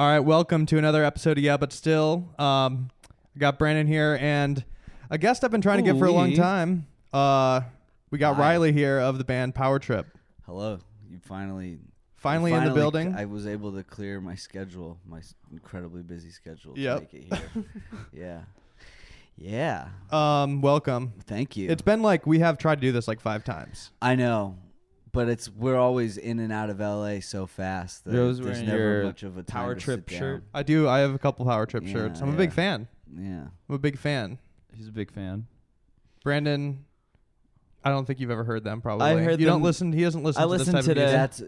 All right, welcome to another episode of Yeah, but still. Um, we got Brandon here and a guest I've been trying to get for a long Ooh-wee. time. Uh, we got Hi. Riley here of the band Power Trip. Hello. You finally Finally, in the building. I was able to clear my schedule, my s- incredibly busy schedule to Yep. make it here. yeah. Yeah. um, welcome. Thank you. It's been like we have tried to do this like five times. I know. But it's we're always in and out of LA so fast that Rose there's wearing never your much of a time Power to Trip sit shirt. down. I do. I have a couple Power Trip Yeah, shirts. I'm a big yeah. fan. Yeah. I'm a big fan. He's a big fan. Brandon, I don't think you've ever heard them. Probably. I heard you don't them- listen. He doesn't listen. I to this listened type of today. music. That's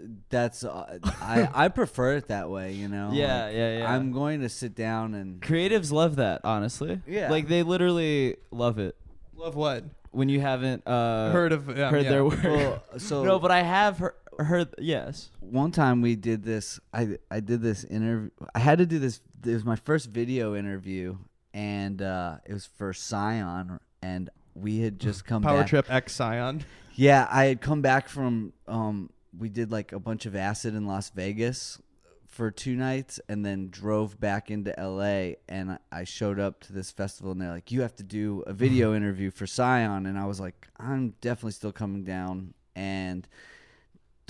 that's uh, I I prefer it that way, you know. yeah, Like, yeah, yeah. I'm going to sit down and Creatives love that, honestly. Yeah. Like they literally love it Love what? When you haven't uh, heard of? Um, heard yeah. their work. well, so no, but I have heard, heard yes. one time we did this i i did this interview i had to do this it was my first video interview and uh it was for scion and we had just come Power back Trip X Scion. yeah i had come back from um we did like a bunch of acid in las vegas for two nights and then drove back into LA and I- showed up to this festival and they're like, You have to do a video interview for Scion and I was like, I'm definitely still coming down and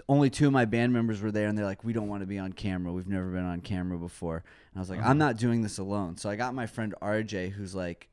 only two of my band members were there and they're like, We don't want to be on camera. We've never been on camera before. And I was like, Uh-huh. I'm not doing this alone. So I got my friend RJ who's like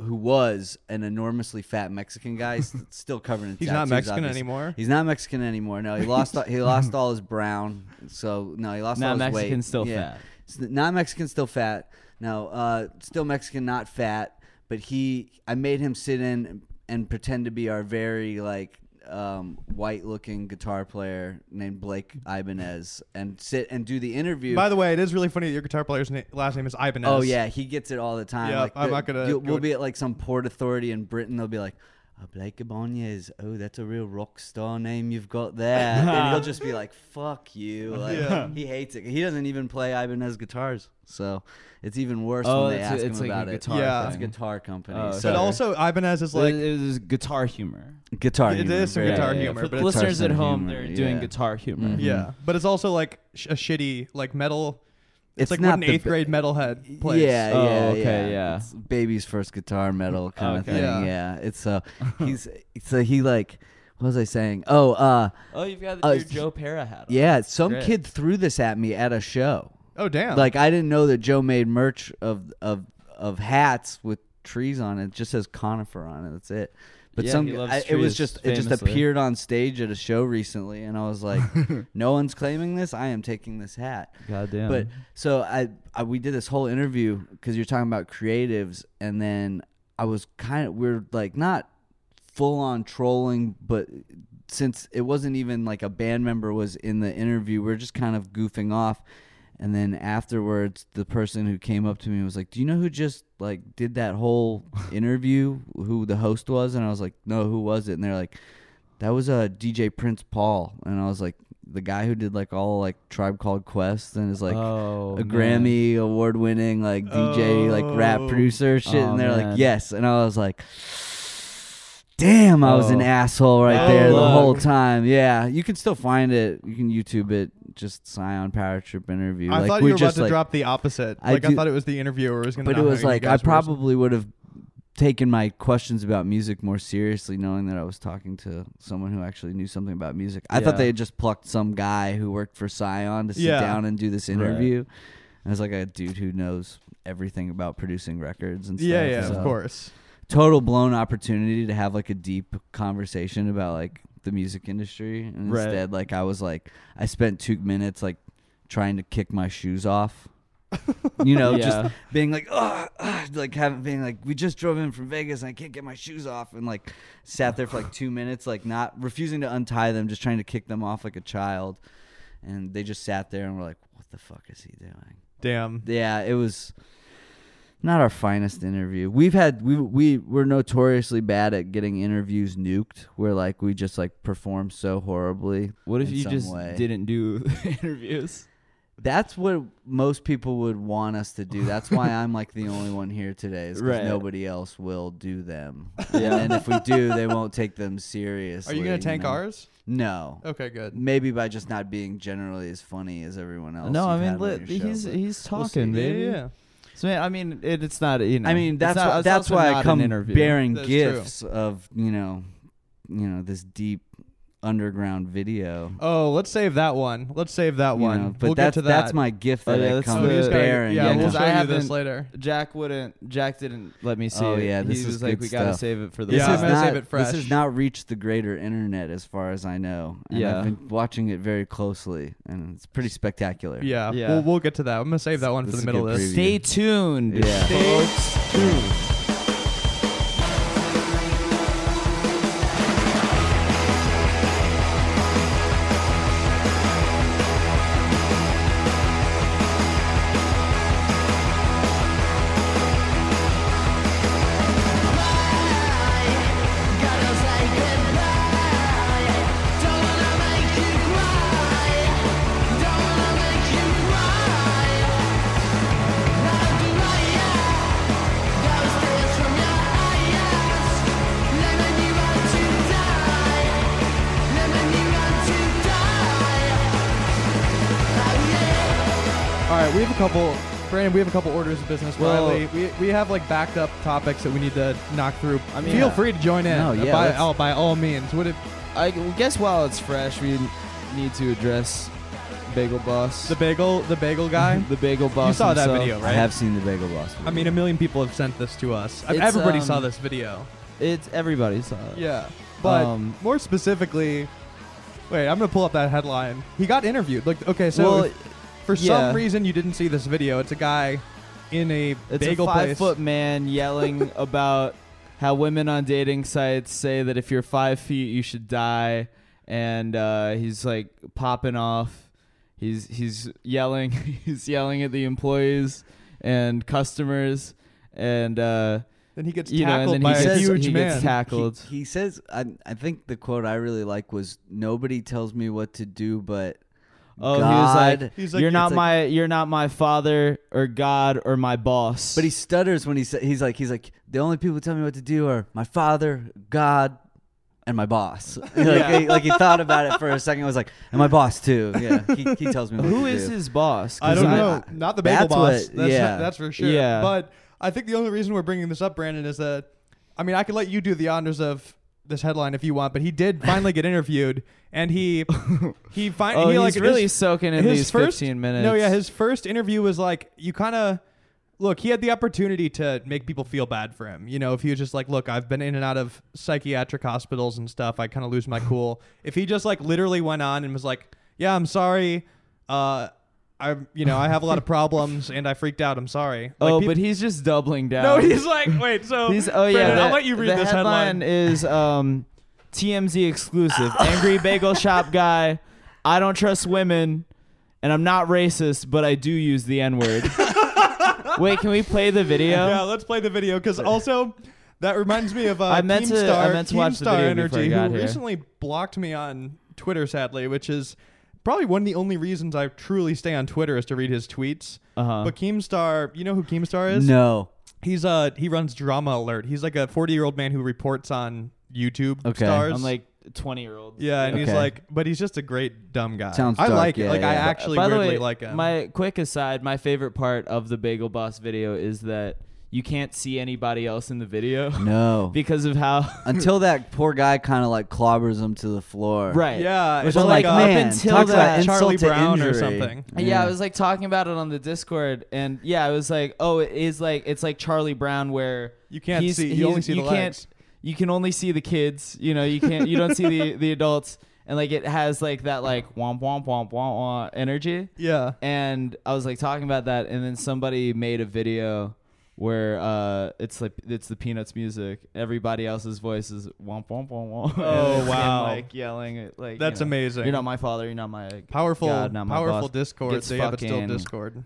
who was an enormously fat Mexican guy, still covered in He's not Mexican obviously. anymore. He's not Mexican anymore. No, he lost he lost all his brown. So no, he lost all Not his weight. Mexican, still Yeah. fat. S- Not Mexican, still fat. No, uh, still Mexican, not fat. But he, I made him sit in and pretend to be our very like um, white-looking guitar player named Blake Ibanez, and sit and do the interview. By the way, it is really funny that your guitar player's na- last name is Ibanez. Oh yeah, he gets it all the time. Yeah, like I'm the- not gonna go- We'll be at like some port authority in Britain. They'll be like, oh, "Blake Ibanez, oh, that's a real rock star name you've got there," and he'll just be like, "Fuck you!" Like, Yeah. He hates it. He doesn't even play Ibanez guitars, so it's even worse Oh, when they ask it's him like about a it. guitar. Yeah. It's a guitar company. Oh, so But also Ibanez is Like, it was guitar humor. guitar. It humor, is some guitar Yeah, yeah, humor, For but listeners at home, humor, they're doing guitar humor. Mhm. yeah, but it's also like sh- a shitty like metal. It's, It's like not what an eighth be- grade metalhead plays. Yeah, Oh, yeah, okay, yeah. It's baby's first guitar metal kind of thing. Yeah. Yeah. It's so he's so he like what was I saying? Oh, uh Oh, you've got Uh, your Joe Pera hat. on. yeah, some Great. kid threw this at me at a show. Oh damn. Like I didn't know that Joe made merch of of of hats with trees on it. It just says conifer on it. That's it. But Yeah, some I, it was just it just appeared on stage at a show recently and I was like, no one's claiming this. I am taking this hat. Goddamn. But so I, I we did this whole interview because you're talking about creatives, and then I was kind of we're like not full on trolling, but since it wasn't even like a band member was in the interview, we are just kind of goofing off. And then afterwards, the person who came up to me was like, "Do you know who just like did that whole interview? Who the host was?" And I was like, "No, who was it?" And they're like, "That was a uh, DJ Prince Paul." And I was like, "The guy who did like all like Tribe Called Quest and is like oh, a man. Grammy award winning like DJ like rap Oh. producer shit Oh, and they're man. like yes and I was like damn I was an Oh. asshole right Oh, there the whole time yeah you can still find it you can YouTube it just Scion Power Trip interview I like thought we you were just about to like drop the opposite. I like I do- thought it was the interviewer was going to. but it was like I probably would have taken my questions about music more seriously knowing that I was talking to someone who actually knew something about music. I thought they had just plucked some guy who worked for Scion to sit Yeah. down and do this Right. interview. And it's like a dude who knows everything about producing records and stuff. Yeah, yeah, so of course. Total blown opportunity to have like a deep conversation about like the music industry. And Right. instead, like I was like I spent two minutes like trying to kick my shoes off. you know, Yeah. just being like, oh, like having being like, we just drove in from Vegas and I can't get my shoes off, and like sat there for like two minutes, like not refusing to untie them, just trying to kick them off like a child, and they just sat there and were like, what the fuck is he doing? Damn. Yeah, it was not our finest interview. We've had we we we're notoriously bad at getting interviews nuked. Where like we just like perform so horribly. What if you just way. didn't do interviews? That's what most people would want us to do. That's why I'm like the only one here today, is because Right. nobody else will do them. Yeah. And if we do, they won't take them seriously. Are you gonna tank know? ours? No. Okay, good. Maybe by just not being generally as funny as everyone else. no, I mean had li- your show, he's but- he's We'll see. talking, baby. yeah, yeah. So I mean, it, it's not you know. I mean, that's not- why, that's why I come interview. bearing That's true. gifts of you know, you know this deep underground video. Oh, let's save that one. Let's save that you one. know, but we'll that's get to that. that's my gift Oh, that yeah, I that's come the- just gotta- bearing. yeah, yeah, you we'll know? show I you this haven't- later. Jack wouldn't. Jack didn't let me see Oh, it. yeah, this he is was like, good we gotta stuff. save it for the. This Yeah, is I'm gonna not, save it fresh. This has not reached the greater internet, as far as I know. And Yeah. I've been watching it very closely, and it's pretty spectacular. Yeah, Yeah. We'll, we'll get to that. I'm gonna save that one This for the is a middle of good this. preview. Stay tuned. Yeah. Stay tuned. Couple. Brandon, we have a couple orders of business. Well- Riley, we, we have like backed up topics that we need to knock through. I mean- feel Yeah. free to join in. No, uh, yeah, by, oh, by all means. Would it I guess while it's fresh, we need to address Bagel Boss. the bagel the bagel guy? the Bagel Boss. you saw that himself. video, I have seen the Bagel Boss. I mean, a million people have sent this to us. It's, Everybody saw um, this video. It's everybody saw it. Yeah, but Um, more specifically, wait, I'm gonna pull up that headline. He got interviewed. Like, okay, so well, if for yeah. some reason you didn't see this video, it's a guy in a it's bagel a five place. foot man yelling about how women on dating sites say that if you're five feet you should die, and uh, he's like popping off. He's he's yelling. He's yelling at the employees and customers, and uh, Then he gets you know, and tackled then by he a says- huge he man. gets tackled. He, he says, I, I think the quote I really like was, "Nobody tells me what to do, but Oh, God." he was like, He's like, "You're it's not like- my, you're not my father or God or my boss." But he stutters when he said, "He's like, he's like, the only people who tell me what to do are my father, God, and my boss." like, Yeah. he, like he thought about it for a second. Was like, and my boss too. Yeah, he, he tells me what who to is do. his boss? I don't know. Not the bagel that's boss. what- that's, yeah. that's for sure. Yeah. But I think the only reason we're bringing this up, Brandon, is that I mean I could let you do the honors of this headline if you want, but he did finally get interviewed, and he he finally Oh, he he's like really his, soaking in his these first 15 minutes. No, yeah, his first interview was like you kind of. Look, he had the opportunity to make people feel bad for him. You know, if he was just like, "Look, I've been in and out of psychiatric hospitals and stuff. I kind of lose my cool." if he just like literally went on and was like, "Yeah, I'm sorry. Uh, I, you know, I have a lot of problems and I freaked out. I'm sorry." Like, oh, peop- but he's just doubling down. no, he's like, wait, so He's oh yeah. Brandon, the, I'll let you read the this headline. headline. Is um, TMZ exclusive. Angry bagel shop guy. I don't trust women, and I'm not racist, but I do use the N word. Wait, can we play the video? Yeah, let's play the video because also that reminds me of uh, I meant to- Keemstar, I meant to watch the video before I Energy, got who here. recently blocked me on Twitter, sadly, which is probably one of the only reasons I truly stay on Twitter is to read his tweets. Uh-huh. But Keemstar, you know who Keemstar is? No. He's uh he runs Drama Alert. He's like a 40 year old man who reports on YouTube Okay. stars. I'm like 20 year old. yeah, and he's like, but he's just a great dumb guy. Sounds I dark, like it. yeah, Like I actually By the way, like him. my quick aside, my favorite part of the Bagel Boss video is that you can't see anybody else in the video No. because of how Until that poor guy kind of like clobbers him to the floor. right. yeah, Which it's I'm like, like, uh, man, until talk that- about Charlie insult to Brown or something. Yeah. I was like talking about it on the Discord, and yeah, I was like, oh, it is like it's like Charlie Brown where You can't he's- see. You only see the you legs. can't you can only see the kids. You know, you can't you don't see the the adults, and like it has like that like womp womp womp womp womp energy. Yeah. and I was like talking about that, and then somebody made a video where uh, it's like it's the Peanuts music. Everybody else's voice is womp womp womp womp. Oh, him, wow. like yelling like That's you know, amazing. You're not my father. You're not my powerful, God, not my powerful boss. Discord. Gets So yeah, but still Discord.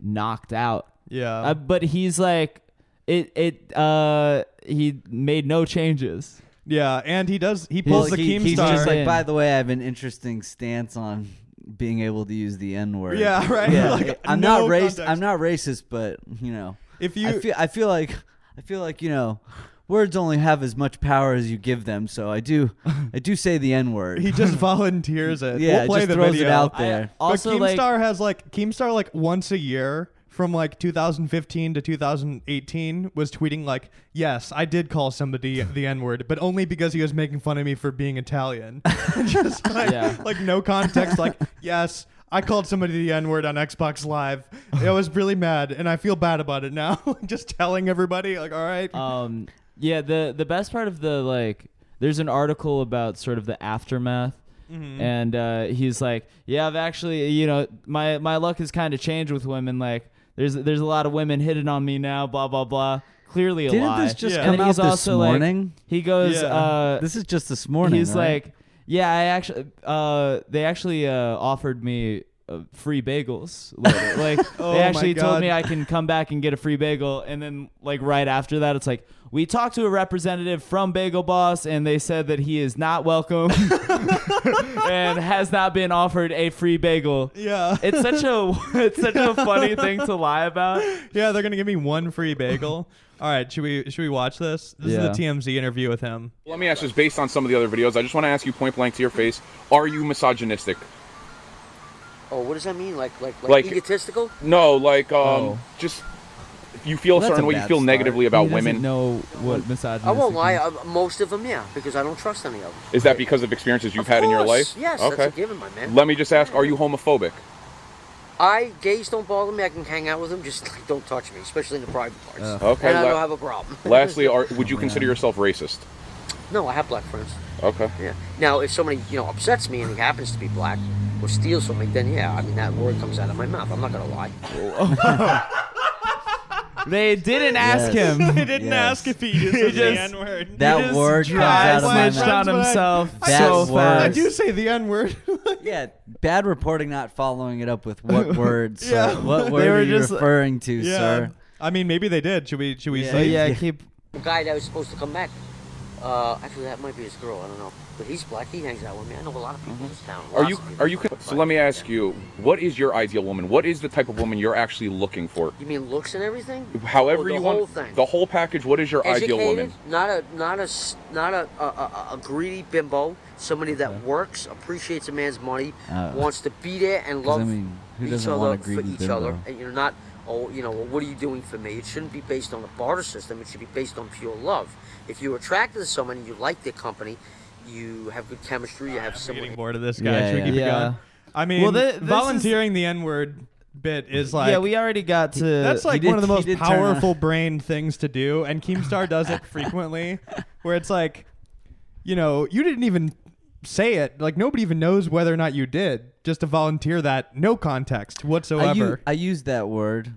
knocked out. Yeah. Uh, but he's like it. It. Uh, he made no changes. yeah, and he does. He Well, pulls the he- he's Keemstar. just like, by the way, I have an interesting stance on being able to use the N word. Yeah, right. Yeah, Like, I'm no not racist. I'm not racist, but you know, If you I feel I feel like I feel like you know, words only have as much power as you give them. So I do I do say the N word. he just volunteers it. yeah, we'll play just the throws video. it out I- there. also, but like, Keemstar has like Keemstar like once a year from like 2015 to 2018 was tweeting like, "Yes, I did call somebody the N-word, but only because he was making fun of me for being Italian." Just like, Yeah. like no context like, "Yes, I called somebody the N-word on Xbox Live. I was really mad and I feel bad about it now." Just telling everybody like, "All right." um yeah the the best part of the like there's an article about sort of the aftermath Mhm. and uh, he's like yeah i've actually you know my my luck has kind of changed with women like there's there's a lot of women hitting on me now blah blah blah clearly a lot. Didn't lie this just Yeah. come and out he's this also like morning? he goes Yeah. uh this is just this morning. he's right? like yeah i actually uh they actually uh offered me uh, free bagels later. like Oh they actually told me i can come back and get a free bagel and then like right after that it's like we talked to a representative from bagel boss and they said that he is not welcome and has not been offered a free bagel yeah. it's such a it's such a funny thing to lie about yeah, they're going to give me one free bagel. All right, should we should we watch this? This Yeah. is the TMZ interview with him. Let me ask this based on some of the other videos. I just want to ask you point blank to your face: Are you misogynistic? Oh, what does that mean? Like, like, like, Like- egotistical? No, like um, Oh. just you feel Well, that's certain a way, you feel start. negatively about He women. know what misogyny I won't lie. Uh, most of them, yeah, because I don't trust any of them. Is that because of experiences you've Of had in your life? Yes, Okay. that's a given, my man. Let me just ask: Are you homophobic? I gays don't bother me. I can hang out with them. Just like, don't touch me, especially in the private parts. Ugh. Okay. and I la- don't have a problem. lastly, are would you consider yourself racist? no, I have black friends. Okay. Yeah. Now, if somebody you know upsets me and he happens to be black or steals from me, then yeah, I mean that word comes out of my mouth. I'm not gonna lie. Oh. they didn't ask Yes. him They didn't Yes. ask if he uses He the just- N-word. that just word comes dry out of my snitched mouth. on himself That so word- I do say the N-word. Yeah, bad reporting, not following it up with what words. sir? Yeah. What They word were are you just- uh, referring to, yeah. sir? I mean, maybe they did. Should we should we Yeah. But say? yeah, Yeah. keep The guy that was supposed to come back. Uh, actually, that might be his girl. I don't know. But he's black. He hangs out with me. I know a lot of people in this town. Are you are you so let me ask you what is your ideal woman what is the type of woman you're actually looking for You mean looks and everything? however Oh, the you whole want thing. the whole package what is your ideal woman not a not a not a a, a, a greedy bimbo. Somebody that works, appreciates a man's money, Uh, wants to be there and love I mean, each other for each bimbo? other. And you're not, oh, you know, well, what are you doing for me? It shouldn't be based on a barter system. It should be based on pure love. If you're attracted to someone and you like their company, you have good chemistry. You have I'm similar. getting bored of this guy. Yeah, should we yeah. keep it Yeah. going? I mean, Well, thi- this is- volunteering the N-word bit is like yeah, we already got to. That's like did- one of the most did on- powerful brain things to do, and Keemstar does it frequently, where it's like, you know, you didn't even say it. Like nobody even knows whether or not you did. Just to volunteer that, no context whatsoever. u- I used that word.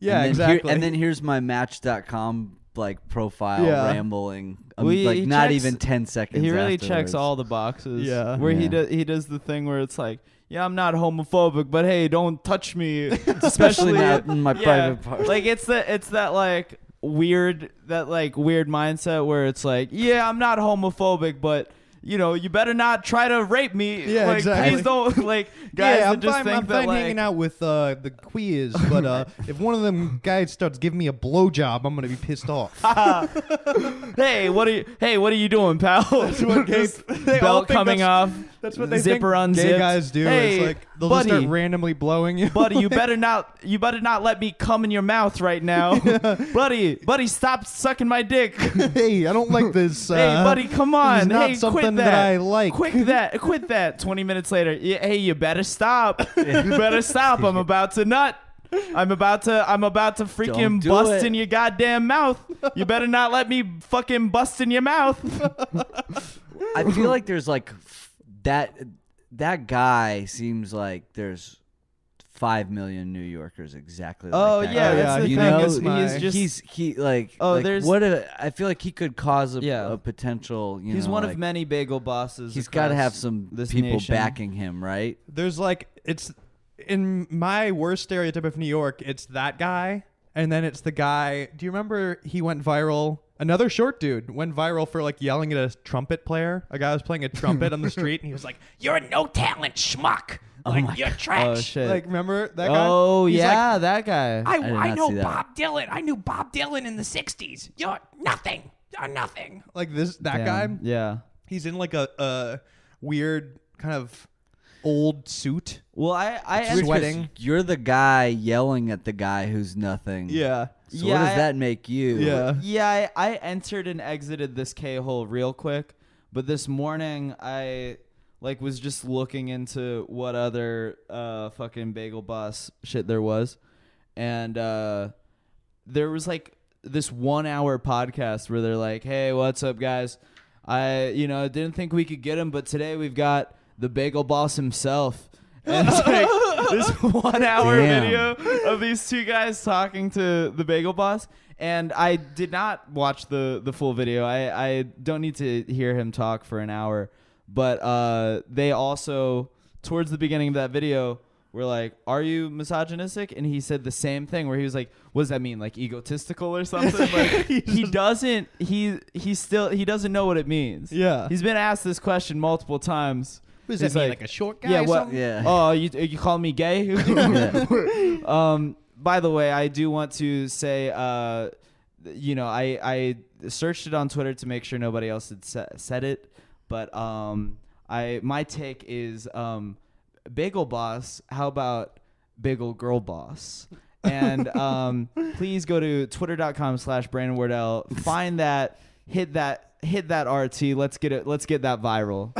yeah, and exactly. Here, and then here's my Match.com like profile Yeah. rambling. Um, We- like he not checks- even ten seconds. he really afterwards. checks all the boxes. Yeah. where he does he does the thing where it's like, yeah, I'm not homophobic, but hey, don't touch me, especially not in my yeah, private part. Like it's the it's that like weird that like weird mindset where it's like, yeah, I'm not homophobic, but you know, you better not try to rape me. Yeah, like, exactly. Please don't like guys yeah, I'm just fine, think I'm that fine like, hanging out with uh, the queers, but uh, if one of them guys starts giving me a blowjob, I'm gonna be pissed off. hey, what are you? Hey, what are you doing, pal? That's what gay- all belt coming off. That's what they zipper think unzipped. gay guys do. Hey, it's like they'll buddy, just start randomly blowing you. buddy, you better not. You better not let me come in your mouth right now, buddy. Buddy, stop sucking my dick. hey, I don't like this. Uh, hey, buddy, come this on. is not hey, something quit that that. I like. Quit that. Quit that. Twenty minutes later. Yeah, hey, you better stop. you better stop. I'm about to nut. I'm about to. I'm about to freaking Don't bust it. in your goddamn mouth. You better not let me fucking bust in your mouth. I feel like there's like f- that that guy seems like there's five million New Yorkers exactly. Oh, like that yeah, guy. that's the you thing, know, he's just- he's he like Oh, like, there's- what a I feel like he could cause a, Yeah. a potential. You He's know, one like, of many bagel bosses. He's got to have some this people nation. backing him, right? There's like it's in my worst stereotype of New York. It's that guy, and then it's the guy. Do you remember he went viral? Another short dude went viral for like yelling at a trumpet player. A guy was playing a trumpet on the street, and he was like, "You're a no talent schmuck." Oh like my you're Oh trash. shit. like remember that guy? oh He's like, yeah, that guy. I, did I, not know see that. Bob Dylan. I knew Bob Dylan in the '60s. You're nothing. You're nothing. Like this, that Damn. guy. Yeah. He's in like a, a weird kind of old suit. Well, I I It's weird 'cause sweating. You're the guy yelling at the guy who's nothing. Yeah. So Yeah, what does I- that make you? Yeah. Yeah, I, I entered and exited this K hole real quick, but this morning I like was just looking into what other uh fucking bagel boss shit there was, and uh there was like this one hour podcast where they're like, "Hey, what's up, guys? I you know didn't think we could get him, but today we've got the bagel boss himself." And it's like this one hour Damn. video of these two guys talking to the bagel boss. And i did not watch the the full video. I i don't need to hear him talk for an hour. But uh they also towards the beginning of that video were like are you misogynistic? And he said the same thing where he was like what does that mean? Like egotistical or something? Like he doesn't he he still he doesn't know what it means. Yeah. he's been asked this question multiple times What does He's mean? like- Like, a short guy? yeah, or what? something? Yeah. Oh, you you call me gay? Um. By the way, I do want to say, uh, you know, I I searched it on Twitter to make sure nobody else had sa- said it, but um, I my take is um, bagel boss. How about bagel girl boss? And um, please go to twitter.com slash Brandon Wardell. Find that, hit that, hit that RT. Let's get it. Let's get that viral.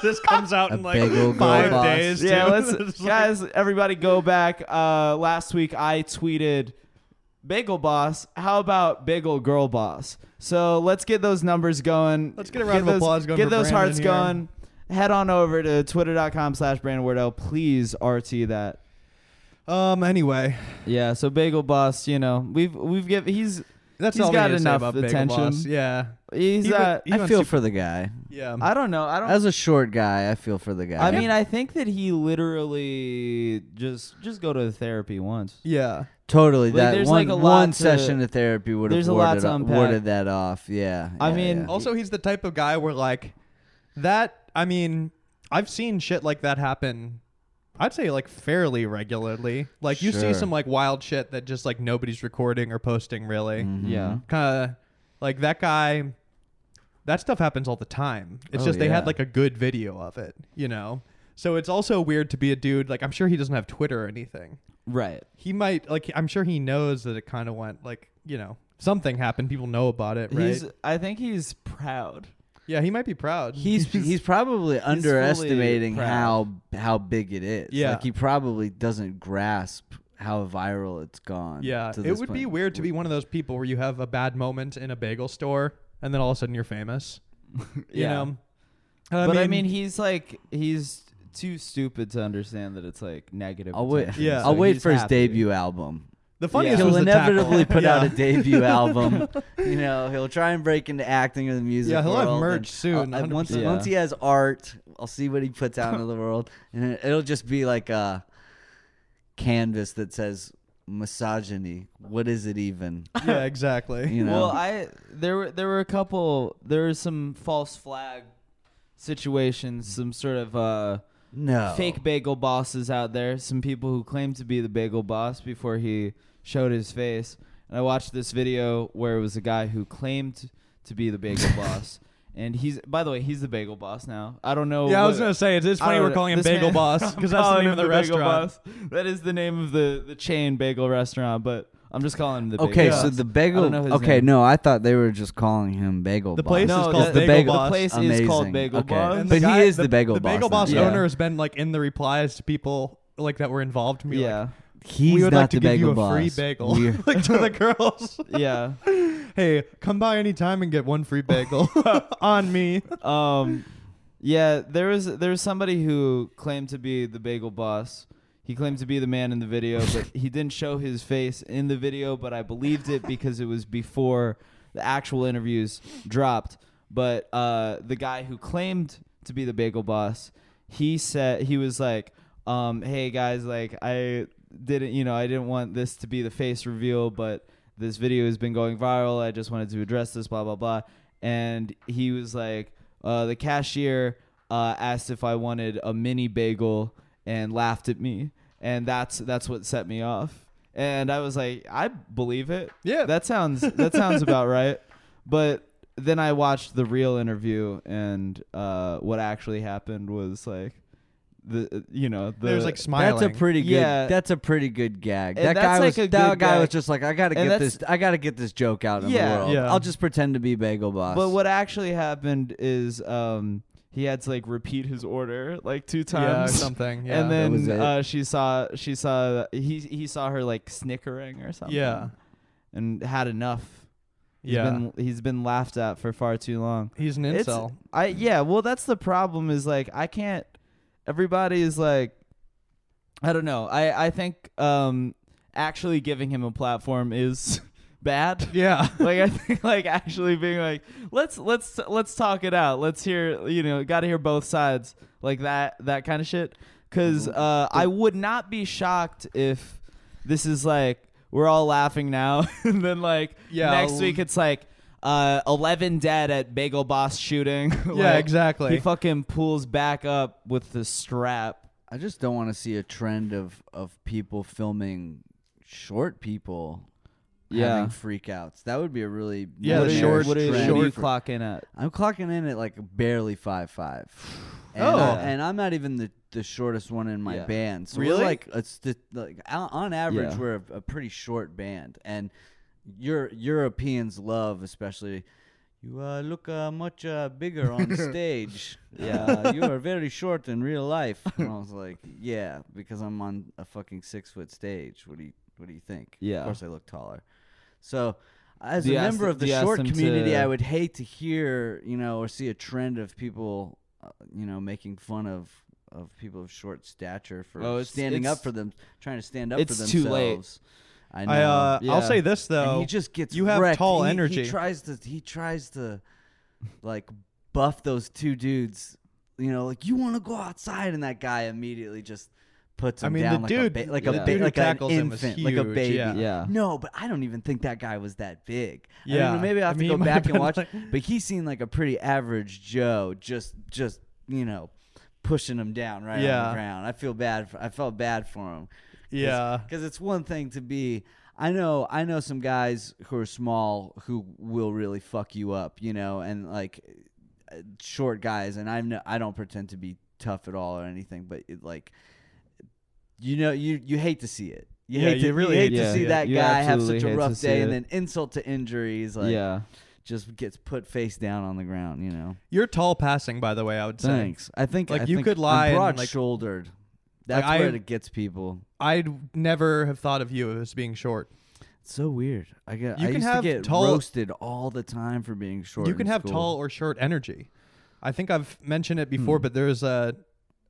this comes out in like five boss. days. Yeah, too. let's guys, everybody go back. Uh, last week I tweeted Bagel Boss. How about Bagel Girl Boss? So let's get those numbers going. Let's get a round of those, applause going Get for those Brandon hearts here. going. Head on over to twitter.com slash Brandon Wardell. Please RT that. Um. Anyway, Yeah, so Bagel Boss, you know, we've we've give he's that's He's all got need to say enough about attention. Boss. Yeah. he's He uh he I feel super- for the guy. Yeah. I don't know. I don't As a short guy, I feel for the guy. I mean, I think that he literally just just go to therapy once. yeah. totally. Like, that one, like, one to- session of therapy would have there's a lot warded, o- warded that off. Yeah. I yeah, mean, yeah. Also, he's the type of guy where like that. I mean, I've seen shit like that happen. I'd say like fairly regularly. Like you see Sure. some like wild shit that just like nobody's recording or posting really. Mhm. Yeah. Kind of like that guy. That stuff happens all the time. It's Oh, just they had yeah. like a good video of it, you know. So it's also weird to be a dude like I'm sure he doesn't have Twitter or anything. Right. He might like I'm sure he knows that it kind of went like you know something happened. People know about it, right? He's I think he's proud. Yeah, he might be proud. He's he's probably fully underestimating how how big it is. Yeah. like he probably doesn't grasp how viral it's gone. Yeah, to it this would be weird to be one of those people where you have a bad moment in a bagel store and then all of a sudden you're famous. You Yeah. know? but I mean, he's like he's too stupid to understand that it's like negative. I'll wait. Yeah. so I'll wait he's for his happy. debut album. The funniest Yeah. was He'll the tackle. inevitably put out a debut album. You know, he'll try and break into acting or the music. Yeah, he'll have merch and soon, I'll- uh, once 100%. once he has art, I'll see what he puts out into the world, and it- it'll just be like a canvas that says misogyny. What is it even? yeah, exactly. You know. Well, I there were there were a couple there were some false flag situations, some sort of uh no fake bagel bosses out there, some people who claim to be the bagel boss before he showed his face. And I watched this video where it was a guy who claimed to be the bagel boss. And he's by the way, he's the bagel boss now. I don't know yeah, I was gonna say it's, it's funny we're calling him This Bagel man- Boss because that's the name of the Bagel restaurant. Boss. That is the name of the, the chain bagel restaurant, but I'm just calling him the bagel Okay, boss. so the I bagel. don't know his Okay, name. no, I thought they were just calling him Bagel The Boss. place no, is called the, the Bagel bagel- Boss. The place is Amazing. called Bagel Okay. Boss. And But the he is the bagel Boss. the boss bagel now. boss Yeah. owner has been like in the replies to people like that were involved. To me, yeah, like, He's we would not like to the give bagel you a boss. free bagel, We're- like to the girls. yeah. hey, come by anytime and get one free bagel on me. Um, yeah, there was there was somebody who claimed to be the bagel boss. He claimed to be the man in the video, but he didn't show his face in the video. But I believed it because it was before the actual interviews dropped. But uh, the guy who claimed to be the bagel boss, he said he was like, um, "Hey guys, like I didn't, you know, I didn't want this to be the face reveal, but this video has been going viral. I just wanted to address this, blah blah blah." And he was like, uh, "The cashier uh, asked if I wanted a mini bagel." and laughed at me, and that's that's what set me off. And I was like, I believe it. Yeah. that sounds that sounds about right. But then I watched the real interview, and uh, what actually happened was like the you know the There's like smiling. That's a pretty good. Yeah. That's a pretty good gag. And that that's guy like was. a that good guy was just like, I gotta And get that's- this. I gotta get this joke out in Yeah. the world. Yeah. I'll just pretend to be Bagel Boss. But what actually happened is um, he had to like repeat his order like two yeah, times. something. Yeah. and That then it. uh, she saw she saw he he saw her like snickering or something. yeah, and had enough. He's yeah. been, he's been laughed at for far too long. He's an It's- incel. I yeah, well that's the problem is like I can't everybody is like I don't know. I I think um actually giving him a platform is bad. Yeah. like I think like actually being like let's let's let's talk it out. Let's hear you know got to hear both sides like that that kind of shit. Because uh, I would not be shocked if this is like we're all laughing now, and then like Yeah, next week it's like uh, eleven dead at Bagel Boss shooting. yeah, exactly. He fucking pulls back up with the strap. I just don't want to see a trend of of people filming short people. Yeah. having freakouts. That would be a really Yeah, the short- what are, trend what are you for- clocking at? I'm clocking in at like barely five five. And Oh. I, and I'm not even the, the shortest one in my Yeah. band. So Really? we're like it's the, like on on average Yeah. we're a, a pretty short band, and Euro- Europeans love especially. You uh, look uh, much uh, bigger on stage. Yeah, you are very short in real life. And I was like, yeah, because I'm on a fucking six foot stage. What do you What do you think? Yeah. of course I look taller. So, as Do a member of the do you ask short community, I would hate to hear, you know, or see a trend of people, uh, you know, making fun of of people of short stature for Oh, it's- standing it's- up for them, trying to stand up it's for too themselves. late. I know. I uh, Yeah. I'll say this and though. he just gets you have wrecked. tall He- energy. He tries to he tries to like buff those two dudes. You know, like you want to go outside, and that guy immediately just puts him I mean, down the like dude- a ba- like yeah. a ba- like an tackles him is infant, like a huge, baby. yeah. Yeah. No, but I don't even think that guy was that big. Yeah. don't know, maybe I have I mean, to go back and watch. like- but he seemed like a pretty average Joe, just just you know, pushing him down right on Yeah. the ground. I feel bad. For, I felt bad for him. Yeah. because it's one thing to be. I know. I know some guys who are small who will really fuck you up. You know, and like short guys. And I'm no, I don't pretend to be tough at all or anything, but it, like you know, you you hate to see it. You Yeah, hate to you really hate hate to to see it. that guy have such a rough day, and then insult to injury. He's like, yeah. just gets put face down on the ground. You know. You're tall passing, by the way. I would say. Thanks. I think Like, I you think could lie I'm and, like- shouldered. That's I- where it gets people. I'd never have thought of you as being short. It's so weird. I get. You I can used have to get tall- roasted all the time for being short. you can have school. tall or short energy. I think I've mentioned it before, Hmm. but there's a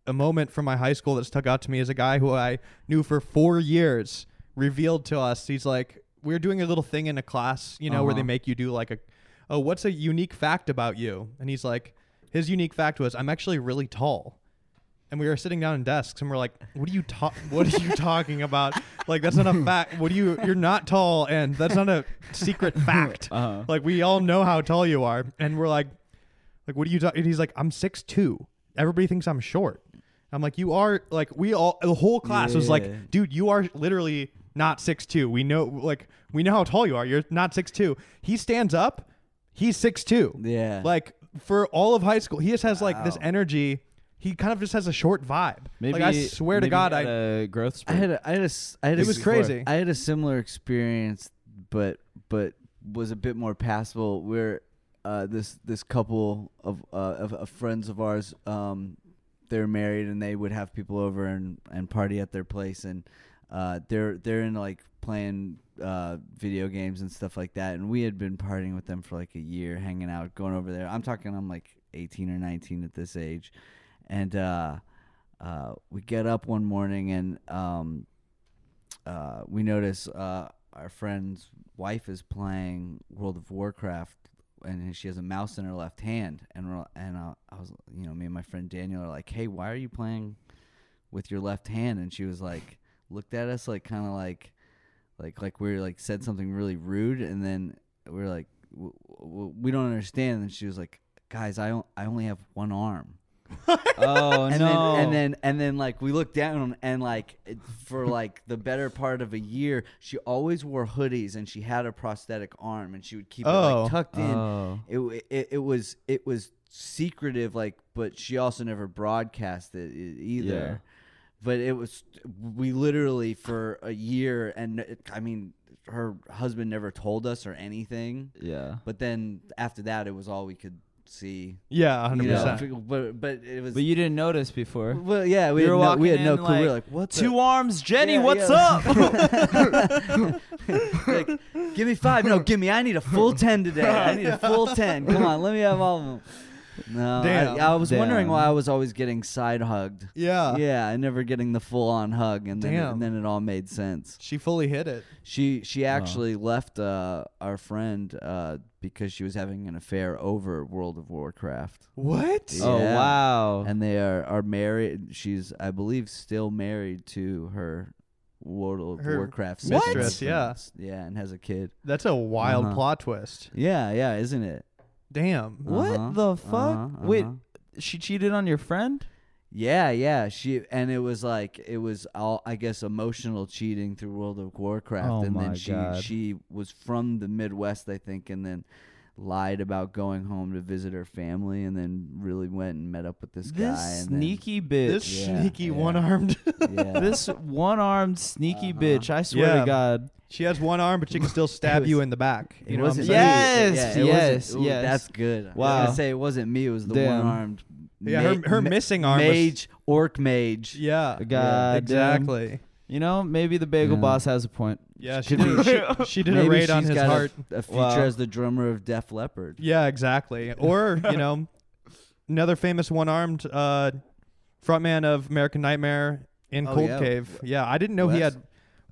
a moment from my high school that stuck out to me as a guy who I knew for four years revealed to us. He's like, we are doing a little thing in a class, you know, where they Uh-huh. make you do like a, oh, what's a unique fact about you? And he's like, his unique fact was, I'm actually really tall. And we were sitting down in desks, and we're like, "What are you ta- What are you talking about? Like that's not a fact. What do you? You're not tall, and that's not a secret fact. Uh-huh. Like we all know how tall you are, and we're like, like what are you talking? He's like, I'm six two. Everybody thinks I'm short. I'm like, you are like we all the whole class was Yeah. like, dude, you are literally not six two. We know like we know how tall you are. You're not six two. He stands up, he's six two. Yeah. Like for all of high school, he just has like this energy. He kind of just has a short vibe. Maybe like I swear to God, he I had a growth I spurt. had a, I had a, s- I had a It was crazy. I had a similar experience, but but was a bit more passable. Where uh, this this couple of, uh, of of friends of ours, um, they're married and they would have people over and, and party at their place, and uh, they're they're in like playing uh, video games and stuff like that. And we had been partying with them for like a year, hanging out, going over there. I'm talking, I'm like 18 or 19 at this age, and uh, uh, we get up one morning and um, uh, we notice uh, our friend's wife is playing World of Warcraft, and she has a mouse in her left hand. And and uh, I was, you know, me and my friend Daniel are like, "Hey, why are you playing with your left hand?" And she was like, looked at us like, kind of like, like like we like said something really rude, and then we are like, w- w- "We don't understand." And she was like, "Guys, I o- I only have one arm." Oh and no! then and then and then like we looked down and like it- for like the better part of a year she always wore hoodies and she had a prosthetic arm and she would keep it Oh. like tucked in Oh. it, w- it it was it was secretive like but she also never broadcasted it e- either but it was we literally for a year and it, i mean her husband never told us or anything yeah. but then after that it was all we could see Yeah, hundred you know, percent. but but it was But you didn't notice before. well, yeah, we You had were no, we had no in clue. we were like, like, what? the- Two arms, Jenny. Yeah, what's yeah. up? like, give me five. No, give me. I need a full ten today. I need a full ten. Come on, let me have all of them. No, Damn. I, I was wondering why I was always getting side hugged. Yeah. yeah, and never getting the full on hug, and then Damn. and then it all made sense. She fully hit it. She she actually left uh, our friend uh, because she was having an affair over World of Warcraft. What? Yeah. Oh wow! and they are are married. She's, I believe, still married to her World of Her Warcraft mistress, sister. yeah. yeah, and has a kid. That's a wild Uh-huh. plot twist. Yeah, yeah, isn't it? Damn. What Uh-huh, the fuck? uh-huh, Wait, uh-huh. she cheated on your friend? Yeah, yeah. She and it was like it was all I guess emotional cheating through World of Warcraft, Oh and my then she God. she was from the Midwest, I think, and then lied about going home to visit her family, and then really went and met up with this, This guy. And sneaky bitch. This Yeah, sneaky yeah. one-armed. Yeah. this one-armed sneaky Uh-huh. bitch. I swear Yeah. to God. she has one arm, but she can still stab was- you in the back. You know what I'm saying? Yes, Yeah, yes, ooh, yes. That's good. I was Wow. gonna say it wasn't me. It was the Damn. one-armed. Yeah, her, ma- her ma- missing arm was. mage, orc mage. Yeah. God damn. exactly. You know, maybe the bagel Yeah. boss has a point. Yeah, she did, she, she did Maybe a raid on his got a- heart. A, future Wow. as the drummer of Def Leppard. Yeah, exactly. Or, you know, another famous one armed uh, frontman of American Nightmare in Oh, Cold yeah. Cave. Yeah, I didn't know he had.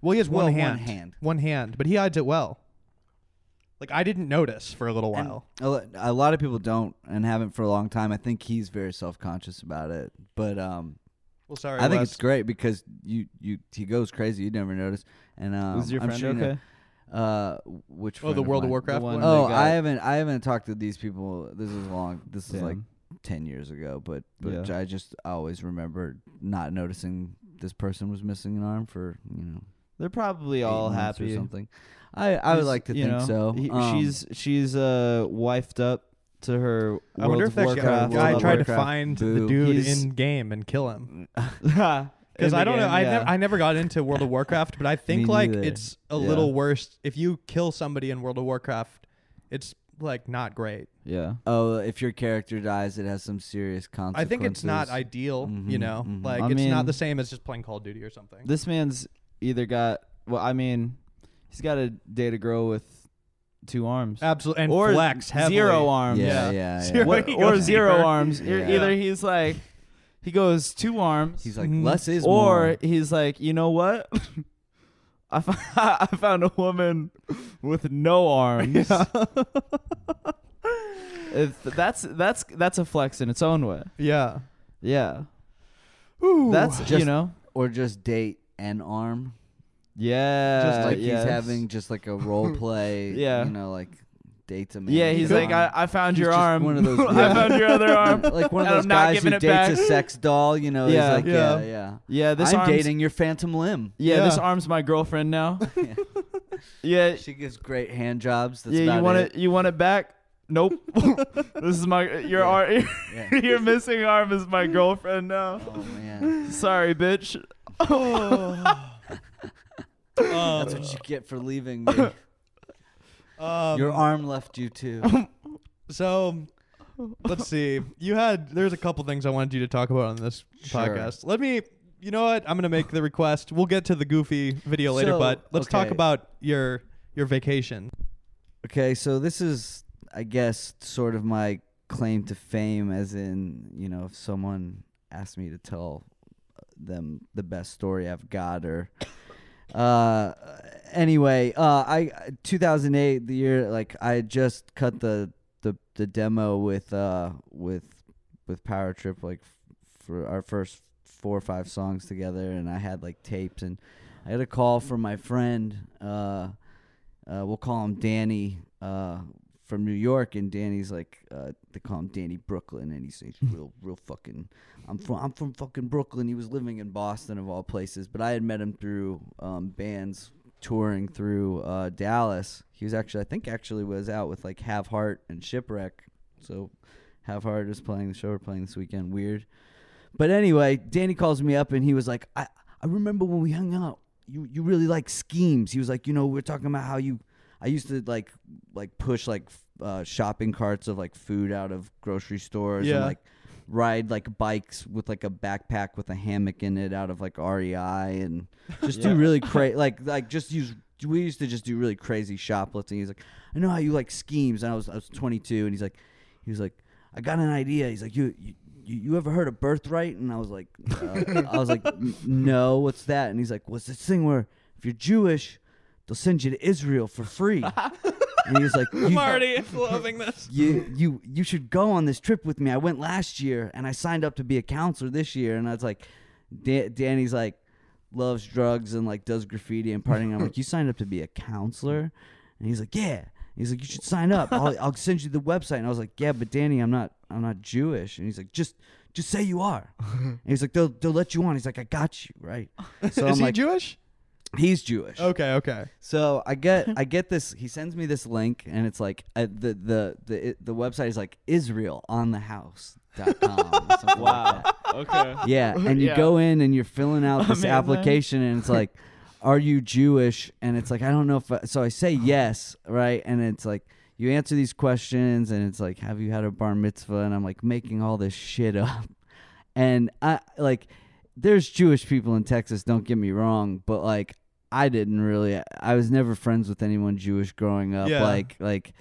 Well, he has Well, one one hand. hand. One hand, but he hides it well. Like I didn't notice for a little while. a a lot of people don't and haven't for a long time. I think he's very self conscious about it. But um, well, sorry. I think it's great because you you he goes crazy. You never notice. And um, Was your I'm friend sure you know- okay? uh, which Oh, the of World of mine? Warcraft one one. that Oh, got- I haven't I haven't talked to these people. This is long. This is like ten years ago. But but Yeah. I just always remember not noticing this person was missing an arm for you know They're probably all happy. or something. I I would like to you think know, so. he- Um, she's she's uh wifed up to her. I wonder if that of guy, Warcraft, guy World of tried to Warcraft. find the dude He's- in game and kill him. Because Because I don't know. I, never, I never got into World of Warcraft, but I think like it's a Yeah. little worse if you kill somebody in World of Warcraft. It's like not great. yeah. Oh, if your character dies, it has some serious consequences. I think it's not ideal. You Mhm, know, mhm. like I it's not the same as just playing Call of Duty or something. This man's either got well, I mean, he's got to date a girl with two arms. Absolutely, and or flex heavily. zero arms. Yeah, Yeah. yeah, yeah. Zero- What- or goes zero deeper. arms. Yeah. Either he's like, he goes two arms, He's like Mhm. less is or more. he's like, you know what? I fo- I found a woman with no arms. If that's that's that's a flex in its own way. Yeah. Yeah, Ooh. that's you know. or just date an arm. Yeah, just like yes. he's having just like a role play. Yeah. you know, like dates a man. Yeah, he's like, I. I found He's your arm. one of those- I found your other arm. like one of those guys who dates back. a sex doll. You know, Yeah. he's like, Yeah. yeah, yeah. Yeah, this I'm arm's, dating your phantom limb. Yeah, this arm's my girlfriend now. Yeah. yeah, She gives great hand jobs. That's yeah. about You want it. it? You want it back? Nope. this is my your Yeah. arm. Yeah. your missing arm is my girlfriend now. Oh man, Sorry, bitch. That's what you get for leaving me. Um, Your arm left you too. So, let's see. You had there's a couple things I wanted you to talk about on this Sure. podcast. Let me. You know what? I'm gonna make the request. We'll get to the goofy video later, So, but let's talk okay. about your your vacation. Okay, so this is, I guess, sort of my claim to fame, as in, you know, if someone asked me to tell them the best story I've got, or, uh, anyway, uh, I 2008, the year, like, I just cut the the the demo with uh with with Power Trip, like, f- for our first four or five songs together, and I had like tapes, and I had a call from my friend, uh uh, we'll call him Danny uh, from New York, and Danny's like uh, they call him Danny Brooklyn, and he's, he's real real fucking. I'm from I'm from fucking Brooklyn. He was living in Boston of all places, but I had met him through um, bands touring through uh, Dallas. He was actually I think actually was out with like Have Heart and Shipwreck. So Have Heart is playing the show. We're playing this weekend. Weird. But anyway, Danny calls me up and he was like, I, I remember when we hung out, you, you really like schemes. He was like, you know, we are talking about how you, I used to like, like push like uh, shopping carts of like food out of grocery stores Yeah. and like ride like bikes with like a backpack with a hammock in it out of like REI and just do really crazy, like, like just use, we used to just do really crazy shoplifting. He's like, I know how you like schemes. And I was, I was 22 and he's like, he was like, I got an idea. He's like, you, you, you, ever heard of birthright? And I was like, uh, I was like, no, what's that? And he's like, what's this thing where if you're Jewish, they'll send you to Israel for free? and he was like, you, I'm loving this. you, you, you should go on this trip with me. I went last year and I signed up to be a counselor this year. And I was like, da- Danny's like, loves drugs and like does graffiti and partying. I'm like, you signed up to be a counselor? And he's like, yeah. He's like, you should sign up. I'll, I'll send you the website. And I was like, yeah, but Danny, I'm not, I'm not Jewish. And he's like, just, just say you are. And he's like, they'll, they'll let you on. He's like, I got you, right? So Is I'm he like, Jewish? He's Jewish. Okay, okay. So I get, I get this. He sends me this link, and it's like uh, the the the it, the website is like Israel on the house.com. or something like. Okay. Yeah, and you Yeah. go in and you're filling out this Amazing. application, and it's like, "Are you Jewish?" And it's like, I don't know if. I, so I say yes, right? And it's like you answer these questions, and it's like, "Have you had a bar mitzvah?" And I'm like making all this shit up, and I like, there's Jewish people in Texas. Don't get me wrong, but like, I didn't really. I was never friends with anyone Jewish growing up. Yeah. Like, like.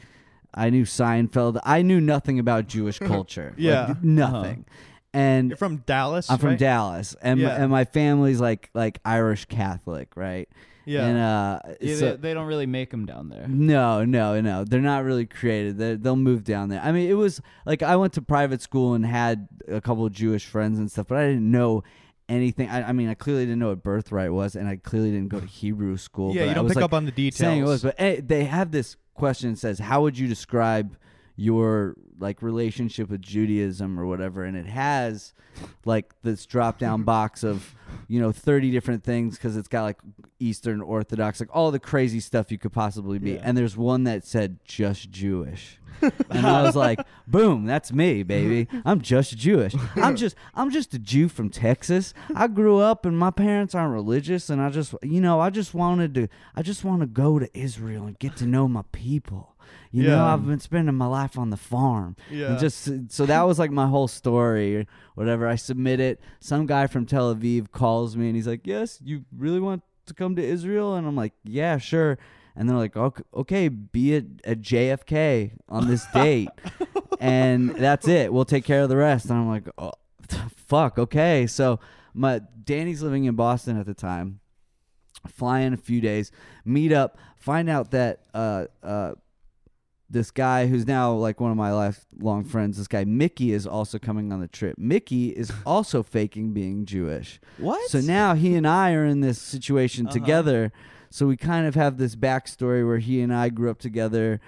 I knew Seinfeld. I knew nothing about Jewish culture. Like, Yeah. nothing. And You're from Dallas. I'm from right? Dallas, and my, and my family's like like Irish Catholic, right? Yeah. And uh, Yeah, so- they, they don't really make them down there. no, no, no, they're not really created. They they'll move down there. I mean, it was like I went to private school and had a couple of Jewish friends and stuff, but I didn't know anything. I, I mean, I clearly didn't know what birthright was, and I clearly didn't go to Hebrew school. yeah, you don't pick like, up on the details. saying it was, but eh, they have this question that says, "How would you describe your like relationship with Judaism or whatever?" And it has like this drop down box of you know thirty different things because it's got like Eastern Orthodox, like all the crazy stuff you could possibly be. Yeah. And there's one that said just Jewish. and I was like, "Boom, that's me, baby. I'm just Jewish. I'm just I'm just a Jew from Texas. I grew up and my parents aren't religious and I just you know, I just wanted to I just want to go to Israel and get to know my people. You know, I've been spending my life on the farm. Yeah. And just so that was like my whole story whatever. I submit it. Some guy from Tel Aviv calls me and he's like, "Yes, you really want to come to Israel?" And I'm like, "Yeah, sure." And they're like, "Ok- "Okay, be at, at JFK on this date." and that's it. We'll take care of the rest. And I'm like, oh, fuck, okay. So my Danny's living in Boston at the time. Fly in a few days, meet up, find out that uh uh this guy who's now like one of my lifelong friends, this guy Mickey is also coming on the trip. Mickey is also faking being Jewish. What? So now he and I are in this situation Uh-huh. together. So we kind of have this backstory where he and I grew up together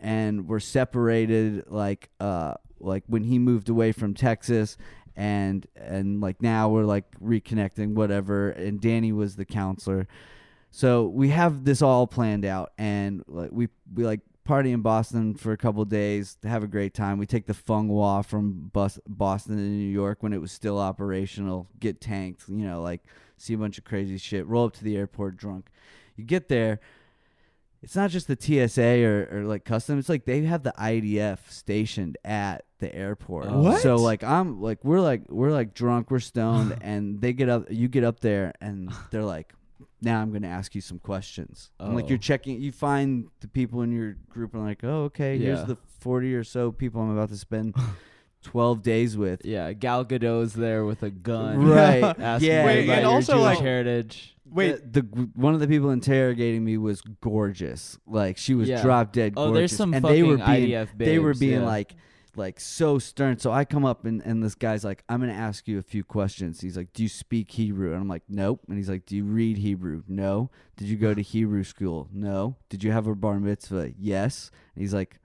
and were separated like uh like when he moved away from Texas and and like now we're like reconnecting whatever and Danny was the counselor. So we have this all planned out and like we we like party in Boston for a couple days have a great time. We take the Fung Wah from bus- Boston to New York when it was still operational, get tanked, you know, like see a bunch of crazy shit, roll up to the airport drunk. You get there, it's not just the TSA or, or like custom, it's like they have the IDF stationed at the airport. Oh. What? So like I'm like we're like we're like drunk, we're stoned and they get up you get up there and they're like now I'm going to ask you some questions. And like Oh. you're checking, you find the people in your group and like, oh, okay, here's the 40 or so people I'm about to spend 12 days with. yeah, Gal Gadot's there with a gun. Right. Asking Yeah. you Wait, about and your also, Jewish like- heritage. Wait, the, the one of the people interrogating me was gorgeous. Like she was Yeah. drop dead Oh, gorgeous. there's some and they were fucking being IDF they were babes, being yeah. like like so stern. So I come up and, and this guy's like, I'm gonna ask you a few questions. He's like, Do you speak Hebrew? And I'm like, Nope. And he's like, Do you read Hebrew? No. Did you go to Hebrew school? No. Did you have a bar mitzvah? Yes. And he's like,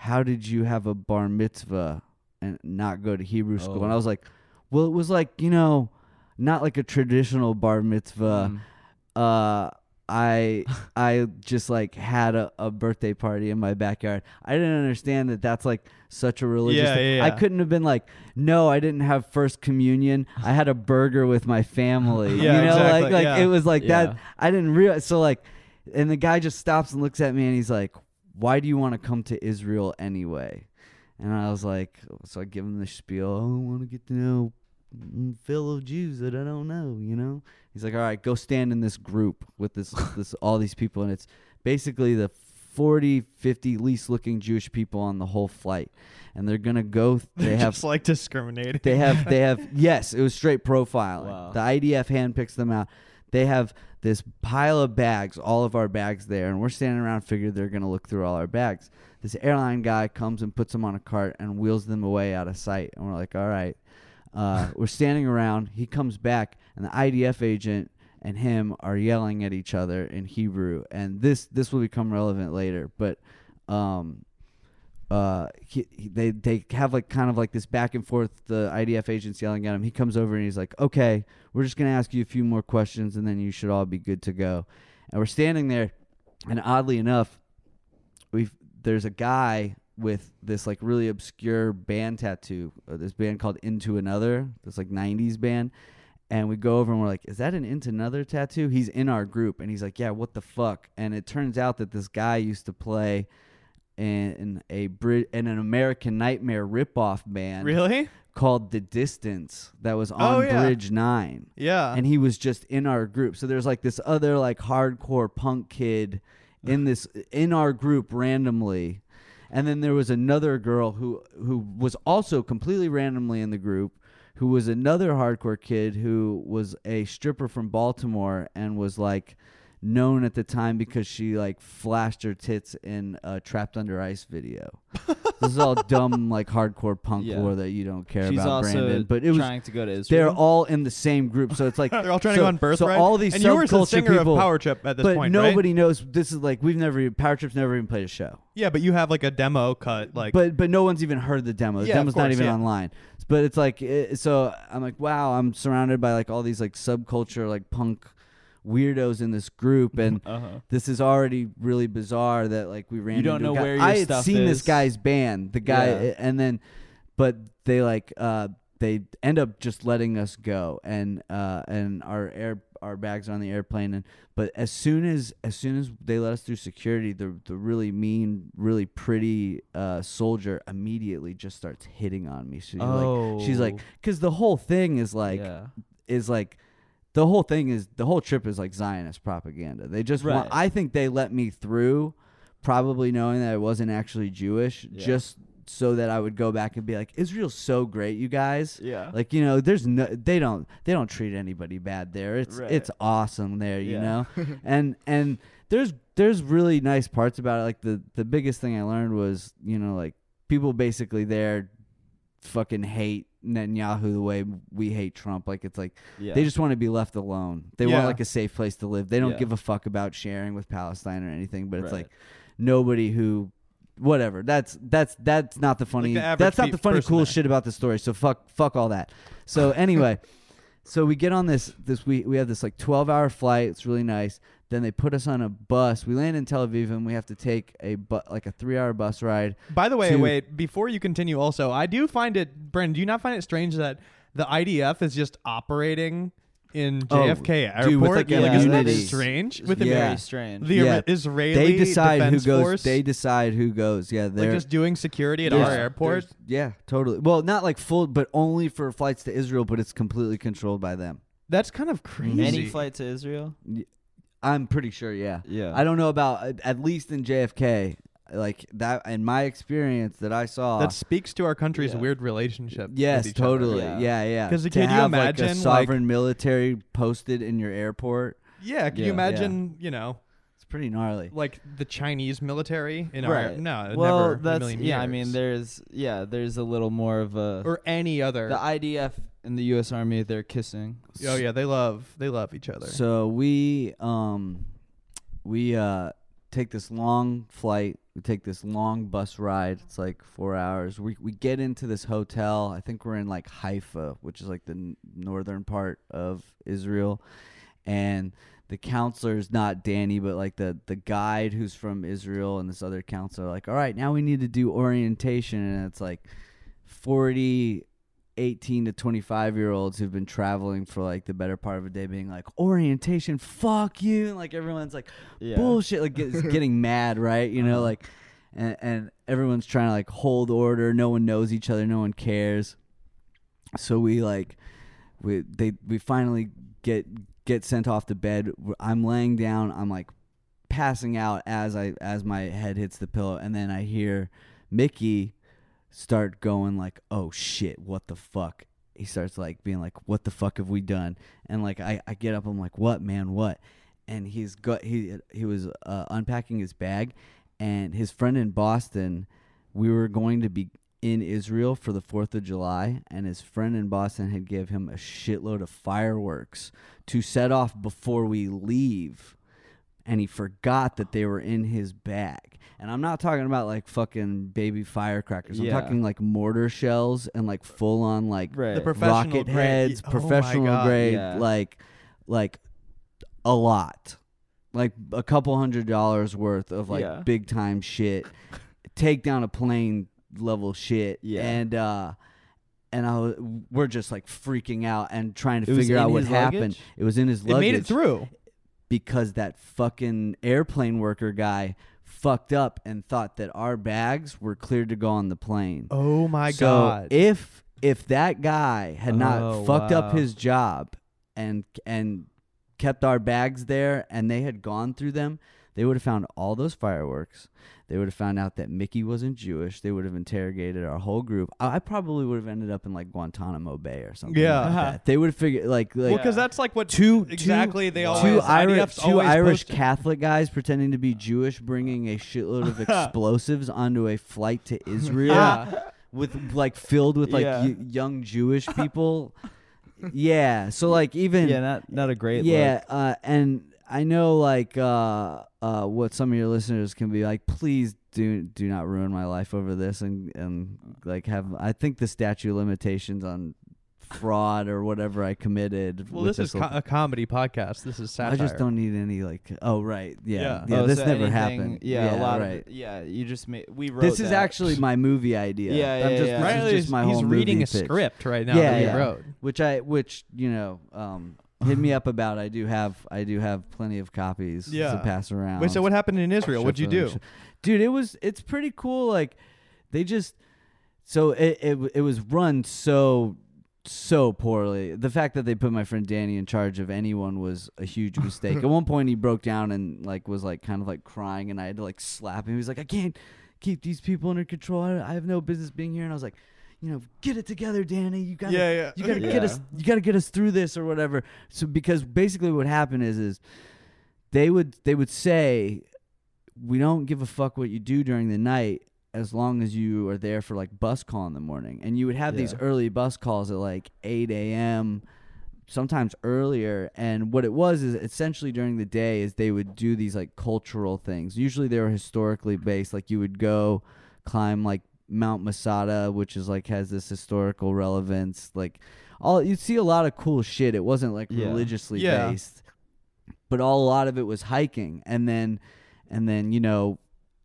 how did you have a bar mitzvah and not go to Hebrew school? And I Oh. was like, well, it was like you know, not like a traditional bar mitzvah. Mm. Uh, I I just like had a, a birthday party in my backyard. I didn't understand that that's like such a religious. Yeah, thing. yeah, I couldn't have been like, no, I didn't have first communion. I had a burger with my family. Yeah, you know, exactly, like like yeah. it was like Yeah. that. I didn't realize. So like, and the guy just stops and looks at me and he's like, "Why do you want to come to Israel anyway?" And I was like, so I give him the spiel. Oh, I want to get to know mm, fellow Jews that I don't know. You know. He's like, all right, go stand in this group with this this all these people, and it's basically the 40, 50 least looking Jewish people on the whole flight, and they're gonna go. They They're have just like discriminating. they have they have yes, it was straight profiling. Wow. The IDF handpicks them out. They have this pile of bags, all of our bags there, and we're standing around figured they're gonna look through all our bags. This airline guy comes and puts them on a cart and wheels them away out of sight. And we're like, all right. Uh, we're standing around. He comes back, and the IDF agent and him are yelling at each other in Hebrew. And this this will become relevant later, but um, uh, he, he, they they have like kind of like this back and forth. The IDF agents yelling at him. He comes over and he's like, "Okay, we're just gonna ask you a few more questions, and then you should all be good to go." And we're standing there, and oddly enough, we there's a guy with this like really obscure band tattoo. Uh, this band called Into Another. This like '90s band. And we go over and we're like, "Is that an Into Another tattoo?" He's in our group, and he's like, "Yeah, what the fuck?" And it turns out that this guy used to play in a Brit in an American Nightmare ripoff band really? called The Distance that was oh, on Oh, yeah. Bridge Nine, Yeah. and he was just in our group. So there's like this other like hardcore punk kid in this in our group randomly, and then there was another girl who who was also completely randomly in the group. Who was another hardcore kid who was a stripper from Baltimore and was like known at the time because she like flashed her tits in a trapped under ice video. this is all dumb like hardcore punk Yeah. lore that you don't care She's about, also Brandon. But it was trying to go to Israel. they're all in the same group, so it's like They're all trying so, to go on birthright. So all these and you were the subculture singer people, of Power Trip at this but point, right? nobody knows. This is like we've never Power Trip's never even played a show, Yeah, but you have like a demo cut, like. but but no one's even heard the demo. The Yeah, of demo's not course, even yeah. online. But it's like it, so I'm like wow, I'm surrounded by like all these like subculture like punk weirdos in this group, and Uh-huh. this is already really bizarre that like we ran. You don't know guy- where your I had stuff seen this guy's band, the guy, Yeah. and then, but they like uh they end up just letting us go, and uh and our air our bags are on the airplane, and but as soon as as soon as they let us through security, the the really mean, really pretty uh soldier immediately just starts hitting on me. She's like, she's like, Oh. because the whole thing is like yeah. is like the whole thing is the whole trip is like Zionist propaganda. They just want I think they let me through probably knowing that I wasn't actually Jewish Yeah. just so that I would go back and be like Israel's so great you guys. Yeah. Like you know there's no they don't they don't treat anybody bad there. It's Right. it's awesome there, you Yeah. know. and and there's there's really nice parts about it. Like the the biggest thing I learned was, you know, like people basically there fucking hate Netanyahu the way we hate Trump. Like it's like yeah. they just want to be left alone. They Yeah. want like a safe place to live. They don't Yeah. give a fuck about sharing with Palestine or anything. But it's Right. like nobody who, whatever. That's that's that's not the funny. the that's not the funny cool there. shit about the story. So fuck fuck all that. So anyway, so we get on this this we we have this like twelve hour flight. It's really nice. Then they put us on a bus. We land in Tel Aviv and we have to take a bu- like a three hour bus ride. By the way, to- wait, before you continue, also, I do find it, Brendan, do you not find it strange that the IDF is just operating in Oh, JFK Airport? dude, with, like, like, Yeah, isn't that strange? With Yeah. very strange. the Yeah. Israeli They decide who goes. Force, They decide who goes. Yeah, they're like just doing security at our airport. Yeah, totally. Well, not like full, but only for flights to Israel. But it's completely controlled by them. That's kind of crazy. Any flight to Israel? I'm pretty sure. Yeah. Yeah. I don't know about uh, at least in JFK, like that. In my experience that I saw. that speaks to our country's Yeah. weird relationship. with yes, each other. totally. Yeah. Yeah, Because to could you have, like, imagine, a like- sovereign military posted in your airport? Yeah, can Yeah. you imagine, you know, It's pretty gnarly. like the Chinese military in our right. no, well, never in a that's million yeah. I mean, there's yeah, there's a little more of a or any other. the IDF and the U.S. Army. They're kissing. oh yeah, they love they love each other. So we um we uh take this long flight. We take this long bus ride. It's like four hours. We we get into this hotel. I think we're in like Haifa, which is like the n- northern part of Israel, and the counselor's not Danny, but like the the guide who's from Israel and this other counselor. are Like, all right, now we need to do orientation, and it's like forty 18 to 25 year olds who've been traveling for like the better part of a day being like orientation fuck you. And like everyone's like Yeah. bullshit like get, getting mad right? You know Uh-huh. like and, and everyone's trying to like hold order. No one knows each other. No one cares. So we like we they we finally get get sent off to bed. I'm laying down. I'm like passing out as i as my head hits the pillow. And then i hear mickey start going like oh shit what the fuck? He starts like being like what the fuck have we done? And like i, I get up i'm like what man what? And he's got he he was uh, unpacking his bag and his friend in boston we were going to be in israel for the 4th of july and his friend in boston had give him a shitload of fireworks to set off before we leave. And he forgot that they were in his bag. And I'm not talking about like fucking baby firecrackers. I'm Yeah. talking like mortar shells and like full on like Right. The professional rocket grade- heads, oh my professional God. grade, Yeah. like like a lot. Like a couple hundred dollars worth of like Yeah. big time shit. Take down a plane level shit. Yeah. And uh and I was, we're just like freaking out and trying to It was figure out what his happened. luggage? It was in his It luggage made it through. because that fucking airplane worker guy fucked up and thought that our bags were cleared to go on the plane. Oh my so god. if if that guy had Oh, not fucked up his job and and kept our bags there and they had gone through them, they would have found all those fireworks. They would have found out that Mickey wasn't Jewish. They would have interrogated our whole group. I I probably would have ended up in like Guantanamo Bay or something. Yeah. like that. they would have figured like like well, because that's like what two exactly two, they two Irish IDF's two always Irish posting. Catholic guys pretending to be Jewish, bringing a shitload of explosives onto a flight to Israel Yeah. with like filled with like Yeah. y- young Jewish people. yeah, so like even yeah, not not a great yeah, look. uh, and I know like uh, uh, what some of your listeners can be like. Please do do not ruin my life over this, and and like have. I think the statute of limitations on fraud or whatever I committed. Well, with this is will- co- a comedy podcast. This is satire. I just don't need any like. Oh right, yeah, Yeah. yeah. Oh, this so never anything- happened. Yeah, a lot right. of yeah. You just made we wrote. This is that. actually my movie idea. Yeah, I'm yeah, just, yeah. This Riley is is just my he's whole reading movie a pitch. script right now Yeah, that he yeah. wrote. which I, which you know, um, hit me uh-huh. up about. I do have, I do have plenty of copies Yeah. to pass around. Wait, so what happened in Israel? What'd you do? Dude? It was, it's pretty cool. Like, they just, so it, it, it was run so, so poorly. The fact that they put my friend Danny in charge of anyone was a huge mistake. At one point, he broke down and like was like kind of like crying, and I had to like slap him. He was like, "I can't keep these people under control. I, I have no business being here." And I was like. You know, get it together, Danny. You got to Yeah, yeah. you gotta Yeah. get us you gotta get us through this or whatever so because basically what happened is is they would they would say we don't give a fuck what you do during the night as long as you are there for like bus call in the morning and you would have these early bus calls at like 8 a.m sometimes earlier and what it was is essentially during the day is they would do these like cultural things usually they were historically based like you would go climb like mount masada which is like has this historical relevance like all you'd see a lot of cool shit it wasn't like Yeah. religiously Yeah. based but all a lot of it was hiking and then and then you know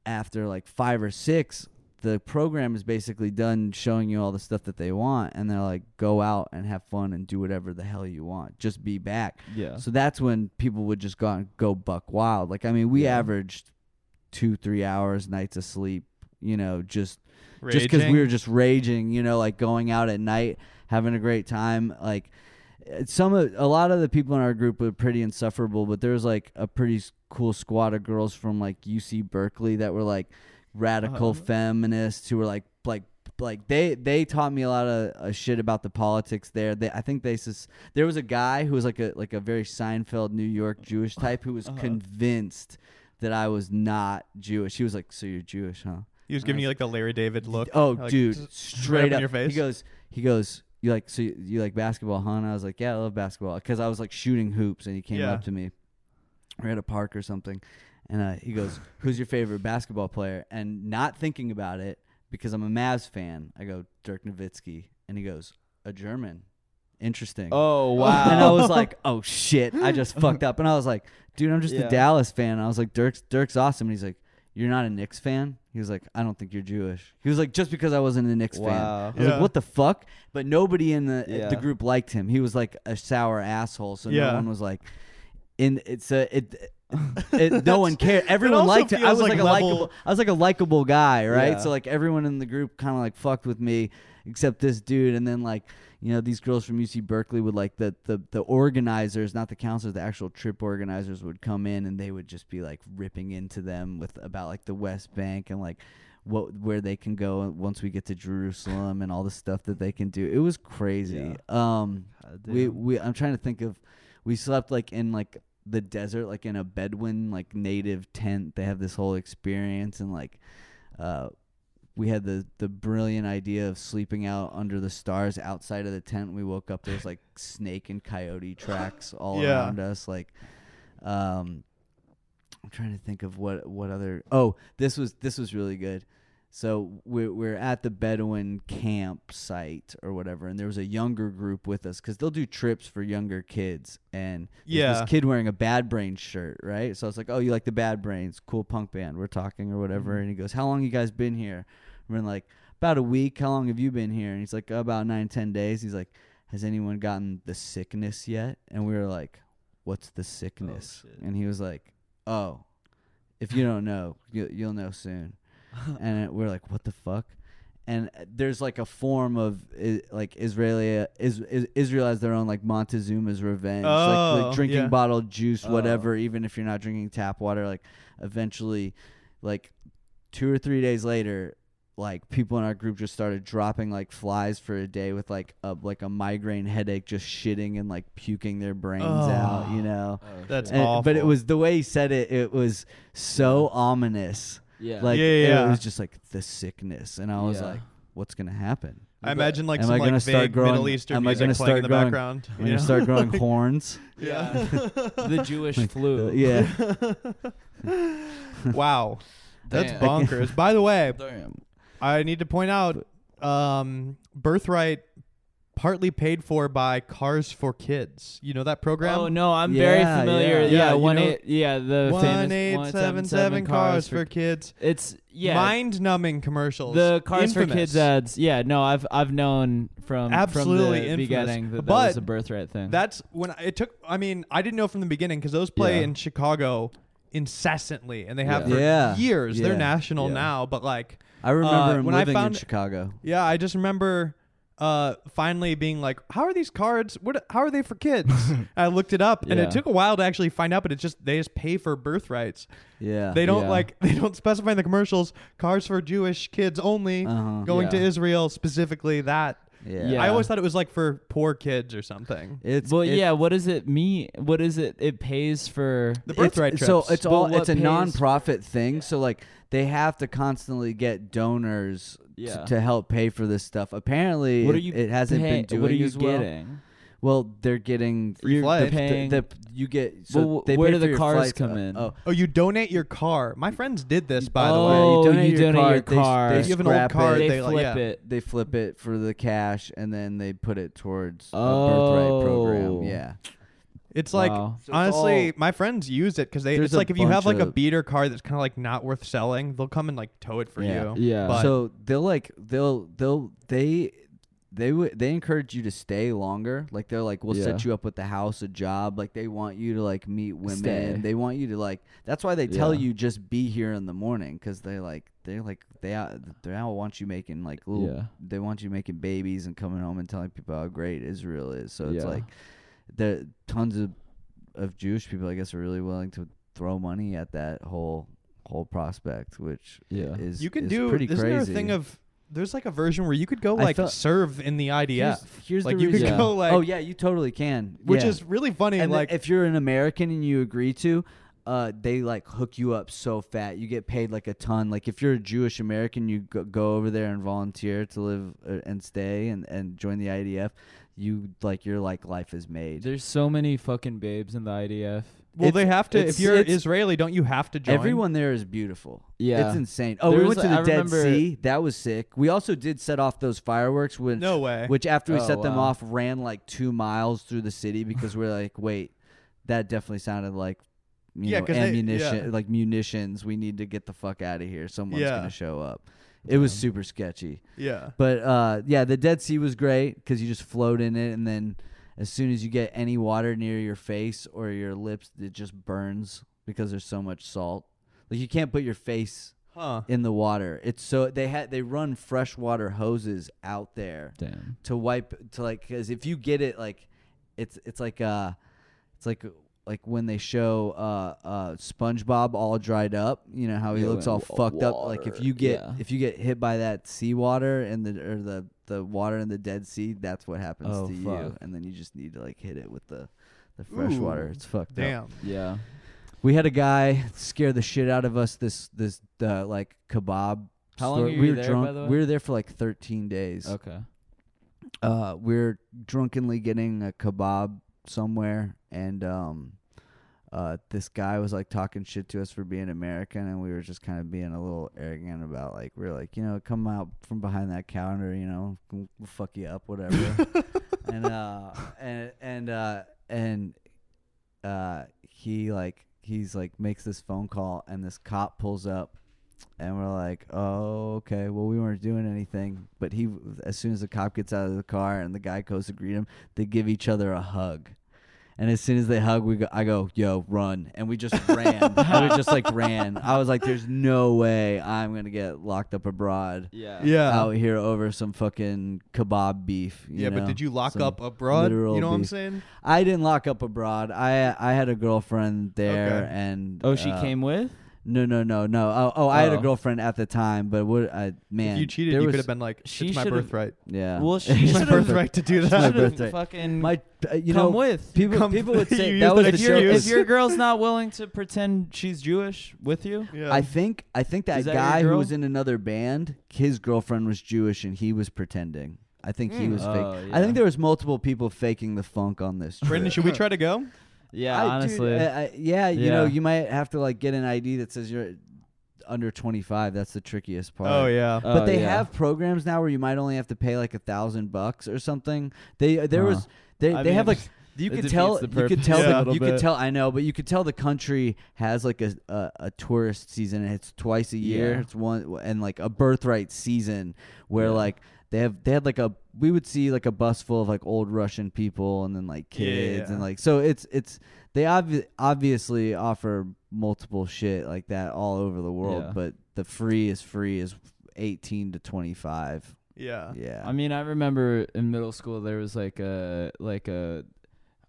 after like five or six the program is basically done showing you all the stuff that they want and they're like go out and have fun and do whatever the hell you want just be back yeah. so that's when people would just go out and go buck wild like i mean we Yeah. averaged two three hours nights of sleep you know just just because we were just raging, you know, like going out at night, having a great time. Like some of a lot of the people in our group were pretty insufferable, but there was like a pretty cool squad of girls from like UC Berkeley that were like radical Uh-huh. feminists who were like like like they they taught me a lot of uh, shit about the politics there. They I think they sus- there was a guy who was like a like a very Seinfeld New York Jewish type who was Uh-huh. convinced that I was not Jewish. He was like, "So you're Jewish, huh?" He was giving you like the Larry David look. Oh, like, dude, just straight in up your face. He goes, he goes. You like so you, you like basketball, huh? And I was like, yeah, I love basketball because I was like shooting hoops, and he came Yeah. up to me. We're at a park or something, And uh, he goes, "Who's your favorite basketball player?" And not thinking about it because I'm a Mavs fan, I go Dirk Nowitzki, and he goes, "A German." Interesting. Oh wow. And I was like, "Oh shit, I just fucked up." And I was like, "Dude, I'm just Yeah. a Dallas fan." And I was like, "Dirk's Dirk's awesome." And he's like, "You're not a Knicks fan?" He was like, "I don't think you're Jewish." He was like, "Just because I wasn't a Knicks fan." Wow. I was Yeah. like, "What the fuck?" But nobody in the Yeah. the group liked him. He was like a sour asshole. So Yeah. no one was like, "In it's a it." it, no one cared. Everyone also liked him. I feels was like like, a level- likable. I was like a likable guy, right? Yeah. So like everyone in the group kind of like fucked with me, except this dude. And then like you know these girls from UC Berkeley would like the the the organizers, not the counselors, the actual trip organizers would come in and they would just be like ripping into them with about like the West Bank and like what where they can go once we get to Jerusalem and all the stuff that they can do. It was crazy. Um, we we I'm trying to think of we slept like in like the desert like in a bedouin like native tent they have this whole experience and like uh we had the the brilliant idea of sleeping out under the stars outside of the tent we woke up there's like snake and coyote tracks all Yeah. around us like um i'm trying to think of what what other oh this was this was really good so we're, we're at the Bedouin campsite or whatever, and there was a younger group with us because they'll do trips for younger kids. And Yeah. this kid wearing a Bad Brains shirt, right? So I was like, "Oh, you like the Bad Brains? Cool punk band. We're talking or whatever." Mm-hmm. And he goes, "How long you guys been here?" We're like, "About a week. How long have you been here?" And he's like, oh, "About nine, ten days." He's like, "Has anyone gotten the sickness yet?" And we were like, "What's the sickness?" Oh, shit. and he was like, "Oh, if you don't know, you, you'll know soon." and it- we're like, "What the fuck?" And uh, there's like a form of I- like Israeli is, is Israel has their own like Montezuma's revenge, like, Oh, like drinking yeah. bottled juice, Oh. whatever. Even if you're not drinking tap water, like eventually, like two or three days later, like people in our group just started dropping like flies for a day with like a like a migraine headache, just shitting and like puking their brains out, you know. That's And- awful. but it was the way he said it. It was so ominous. Yeah. Like Yeah, yeah, it was just like the sickness, and I was Yeah. like, "What's gonna happen? I imagine like Am some I gonna like start vague growing- Middle Eastern am I music gonna playing in the start growing- background. I'm you gonna know? start growing horns." Yeah. the Jewish flu. yeah. wow. That's Damn. bonkers. By the way, Damn. I need to point out um, Birthright partly paid for by Cars for Kids. You know that program? Oh no, I'm very familiar. yeah. Yeah, Yeah, you one know- eight. Yeah, the One famous eight seven seven cars for kids. It's yeah. Mind numbing commercials. the cars for Infamous. kids ads. Yeah, no, I've I've known from Absolutely from the infamous. beginning that that But was a birthright thing. That's when I- it took. I mean, I didn't know from the beginning because those play Yeah. in Chicago incessantly, and they have Yeah. for Yeah. years. They're Yeah. national Yeah. now, but like, I remember Uh, him when I living in found- Chicago. yeah, I just remember uh finally being like how are these cards what how are they for kids i looked it up and Yeah. it took a while to actually find out but it's just they just pay for birthrights Yeah. they don't Yeah. like they don't specify in the commercials cars for jewish kids only Uh-huh. going to Yeah. israel specifically that yeah. Yeah. i always thought it was like for poor kids or something It's well, it- yeah. What does it mean? What is it? It pays for. the it's- birthright trips So it's But all what it's a pays- non-profit thing. So like they have to constantly get donors t- Yeah. to help pay for this stuff. Apparently, What are it- you? it hasn't pay- been doing What are you as well. getting? Well, they're getting Free you're- flight. the- Paying- the- you get so Well, they where do the cars flights, come uh, in? Oh, oh you donate your car my friends did this by the Oh, way you donate, you your, donate car, your car. They, If you have an old scrap car, it, they, they, like, flip yeah. it. they flip it for the cash, and then they put it towards a Oh. birthright program. Yeah, It's like Wow. So it's honestly, all- my friends use it because they. There's It's a like if you have bunch like a of- beater car that's kind of like not worth selling, they'll come and like tow it for Yeah. you. Yeah. But so they'll like they'll they'll they they would they encourage you to stay longer. Like they're like we'll set you up with the house, a job. Like they want you to like meet women. Stay. They want you to like. That's why they tell Yeah. you just be here in the morning because they like they're like they out they all want you making like little. Yeah. They want you making babies and coming home and telling people how great Israel is. So it's Yeah. like there tons of of Jewish people I guess are really willing to throw money at that whole whole prospect, which Yeah. is you can is do. pretty Isn't crazy. there a thing of? There's like a version where you could go I like felt- serve in the IDF, Here's, here's like the you could. Yeah. go like, oh yeah, you totally can. which Yeah. is really funny. and like if you're an American and you agree to, uh, they like hook you up so fat. You get paid like a ton. Like if you're a Jewish American, you go, go over there and volunteer to live uh, and stay and and join the IDF. You like your like life is made. There's so many fucking babes in the IDF. Well, It's- they have to. it's- If you're it's- Israeli, don't you have to join? Everyone there is beautiful. Yeah. It's insane. Oh, we There went was to a- the I Dead remember- Sea. That was sick. We also did set off those fireworks, which No way. which after we Oh, set them wow. off ran like two miles through the city because we're like, wait, that definitely sounded like you Yeah, know, 'cause they- ammunition, yeah. like munitions. We need to get the fuck out of here. Someone's Yeah. gonna show up. It was super sketchy. yeah. But uh, yeah, the Dead Sea was great because you just float in it, and then as soon as you get any water near your face or your lips, it just burns because there's so much salt. Like you can't put your face Huh. in the water. It's so they had they run freshwater hoses out there Damn. to wipe to like because if you get it like it's it's like uh it's like like when they show uh uh SpongeBob all dried up, you know how he Yeah, looks all wa- fucked up. Like if you get yeah. if you get hit by that seawater and the or the the water in the Dead Sea, that's what happens Oh, to you, and then you just need to like hit it with the the fresh water. It's fucked up. Damn. Yeah. We had a guy scare the shit out of us. This this uh, like kebab. How long store. were we you were there, drunk. by the way? We were there for like 13 days. Okay. Uh, we are drunkenly getting a kebab somewhere, and um, uh, this guy was like talking shit to us for being American, and we were just kind of being a little arrogant about like we are like, you know, come out from behind that counter, you know, we'll, we'll fuck you up, whatever. and uh, and and uh, and uh, he like he's like makes this phone call, and this cop pulls up. And we're like, oh, okay. Well, we weren't doing anything. But he, as soon as the cop gets out of the car and the guy goes to greet him, they give each other a hug. And as soon as they hug, we go, I go, yo, run. And we just ran. we just like ran. I was like, there's no way I'm going to get locked up abroad Yeah. Yeah. out here over some fucking kebab beef. you yeah, but did you lock Some up abroad? You know what I'm saying? I didn't lock up abroad. I I had a girlfriend there, Okay. and Oh, she uh, came with? No, no, no, no. Oh, oh, I had a Oh. girlfriend at the time, but what? I man, if you cheated, there you was- could have been like, She "It's my should've- birthright." Yeah. Well, she It's my should've- birthright to do that. Should've birthday. Fucking my, uh, you come know, with. people Come- people would say used that it was as the if, your your joke. excuse. if your girl's not willing to pretend she's Jewish with you, Yeah. I think I think that Is that your guy who girl? was in another band, his girlfriend was Jewish and he was pretending. I think he Mm. was Oh, fake. I yeah. think there was multiple people faking the funk on this. Brendan, trip. should we try to go? Yeah, I- dude, honestly, I- I- yeah, you know, you might have to like get an ID that says you're under 25. That's the trickiest part. Oh yeah. Oh, but they yeah. have programs now where you might only have to pay like a thousand bucks or something. They uh, there Huh. was they I they have mean, like you it could defeats tell the you could purpose tell a the, little you could bit. tell I know, but you could tell the country has like a a, a tourist season. and It's twice a year. Yeah. It's one and like a birthright season where Yeah. like they have they had like a we would see like a bus full of like old Russian people and then like kids and Yeah. like so it's it's they obvi- obviously offer multiple shit like that all over the world, Yeah. but the free is free is 18 to 25. Yeah. Yeah. I mean, I remember in middle school there was like a like a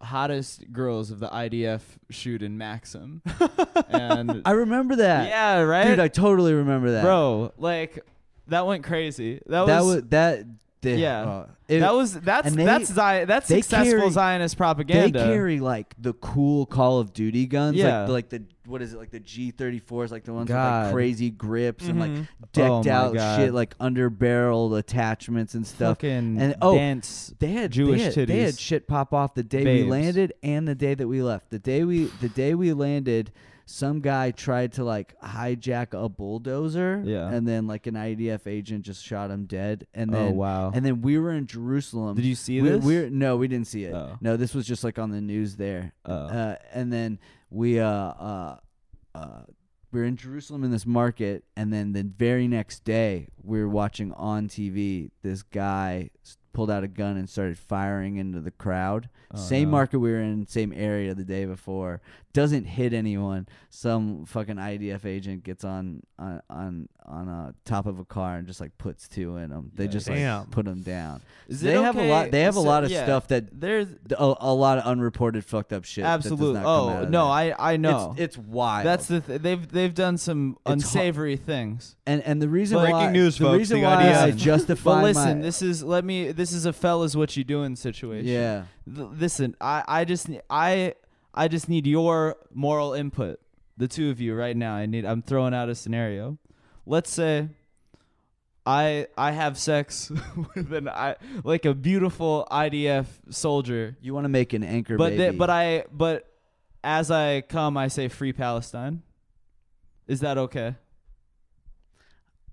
hottest girls of the IDF shoot in Maxim, and I remember that. yeah, right, Dude, I totally remember that. bro, like that went crazy. That was, that was that Yeah. uh, it- that was that's they- that's Zion, that's successful carry- Zionist propaganda. they carry like the cool Call of Duty guns, Yeah. like, like the what is it, like the G34s, like the ones with God. like crazy grips and like Mhm. decked Oh out God. shit, like under barreled attachments and stuff. Fucking And- oh, dance. They had Jewish they had, they had shit pop off the day we landed and the day that we left. The day we the day we landed, some guy tried to like hijack a bulldozer. Yeah. And then like an IDF agent just shot him dead. And oh then wow. and then we were in Jerusalem. Did you see we're, this? We're no, we didn't see it. Oh. No, this was just like on the news there. Oh. Uh, and then we uh uh uh we're in Jerusalem in this market, and then the very next day we were watching on TV. This guy pulled out a gun and started firing into the crowd. Oh, same no. market we were in, same area the day before. Doesn't hit anyone. Some fucking IDF agent gets on on on on uh, top of a car and just like puts two in them. They Yeah. just Damn. like put them down. Is they it have a lot. They have a lot of yeah, stuff that There's a, a lot of unreported fucked up shit. absolutely. That does not come out Oh no, there. I I know. It's, it's wild. That's the th- they've they've done some It's hu- unsavory things. and and the reason Breaking why news, the folks, reason the why idea- I justify But listen, my, this is let me. This is a fellas what you doing situation. yeah Th- listen, I I just I I just need your moral input. The two of you right now. I need. I'm throwing out a scenario. Let's say. I I have sex with an I like a beautiful IDF soldier you want to make an anchor but baby. they, but I but as I come, I say free Palestine. Is that okay?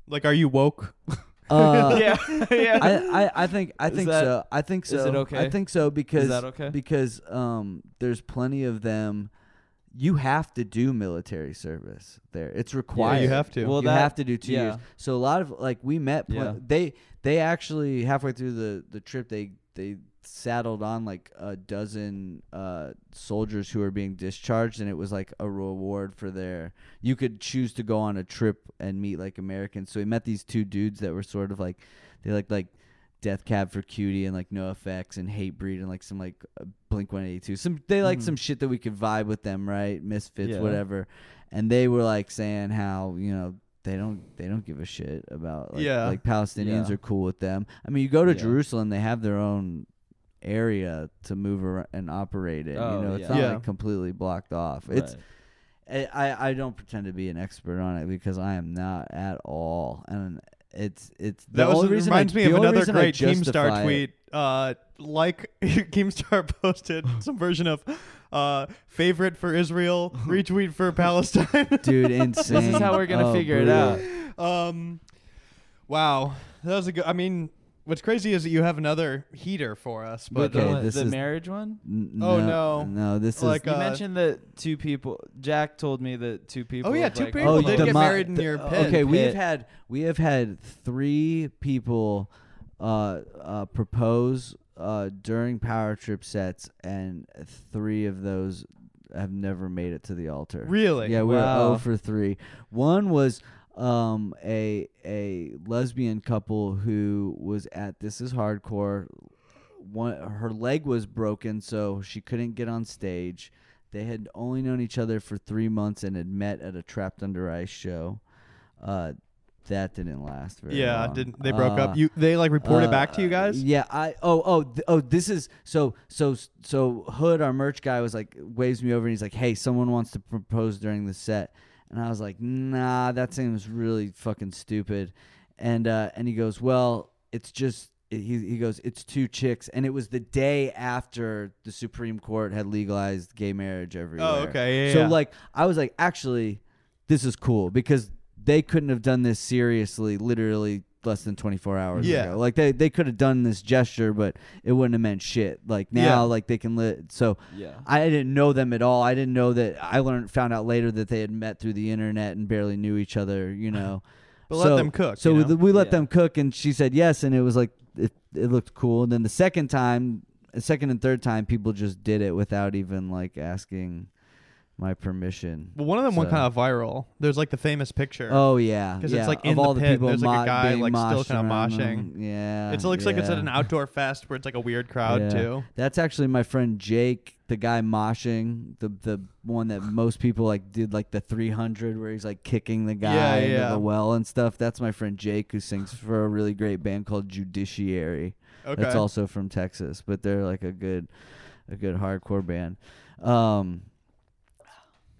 Like, are you woke? Uh, yeah, yeah. I, I, I think I Is think that- so. I think so. is so. it okay? I think so because Is that okay? because um there's plenty of them. You have to do military service there. It's required. you have to. Well, you that- have to do two yeah. years. So a lot of like we met. pl- Yeah. They they actually halfway through the the trip they they saddled on like a dozen uh soldiers who were being discharged and it was like a reward for their you could choose to go on a trip and meet like Americans. So we met these two dudes that were sort of like they like like Death Cab for Cutie and like NOFX and Hatebreed and like some like uh, Blink 182. Some they like Mhm. some shit that we could vibe with them, right? Misfits, Yeah. whatever. And they were like saying how, you know, they don't they don't give a shit about like, Yeah. like Palestinians Yeah. are cool with them. I mean, you go to Yeah. Jerusalem, they have their own area to move around and operate in. Oh, you know, it's yeah. not Yeah. like completely blocked off. It's Right. I, I I don't pretend to be an expert on it because I am not at all, and it's it's the That was only reason I- reminds me the of only another reason I great justify Keemstar it- tweet. Uh, like Keemstar posted some version of uh, favorite for Israel, retweet for Palestine. dude. Insane. This is how we're gonna Oh, figure it brutal. out. um, wow, that was a good. I mean, what's crazy is that you have another heater for us, but Okay, the, this the is- marriage one. N- Oh, no, no. no. This Like, is You uh, mentioned that two people. Jack told me that two people. Oh, yeah, have, two like, people oh, did the get mo- married in the- your uh, pit. Okay, we've Pit. had we have had three people uh, uh, propose uh, during power trip sets, and three of those have never made it to the altar. really, Yeah, we were Wow. 0 for three. One was um a a lesbian couple who was at this is hardcore. One her leg was broken, so she couldn't get on stage. They had only known each other for three months and had met at a Trapped Under Ice show. Uh, that didn't last very yeah. long. Didn't they broke Uh, up? You they like reported uh, back to you guys? Yeah, I oh oh th- oh this is so so so Hood our merch guy was like waves me over and he's like, "Hey, someone wants to propose during the set." And I was like, "Nah, that seems really fucking stupid." And uh and he goes, "Well, it's just he he goes, "It's two chicks." And it was the day after the Supreme Court had legalized gay marriage everywhere. Oh, okay. Yeah, So yeah. like I was like, actually, this is cool because they couldn't have done this seriously literally less than 24 hours Yeah. ago. Like they they could have done this gesture, but it wouldn't have meant shit. Like now, Yeah. like they can li- so Yeah. I didn't know them at all. I didn't know that. I learned found out later that they had met through the internet and barely knew each other. You know. But so, let them cook. So you we- know? we let Yeah. them cook, and she said yes, and it was like it, it looked cool. And then the second time, the second and third time, people just did it without even like asking my permission. Well, one of them went So- kind of viral. There's like the famous picture. Oh yeah, 'Cause yeah. it's, like, of in the all the pit, people, there's, like, a mo- guy, being like, still moshed kinda around moshing. them. Yeah, it looks like it's at yeah. an outdoor fest where it's like a weird crowd Yeah. too. That's actually my friend Jake, the guy moshing, the the one that most people like did like the 300 where he's like kicking the guy Yeah, into yeah. the well and stuff. That's my friend Jake who sings for a really great band called Judiciary. Okay. That's also from Texas, but they're like a good a good hardcore band. Um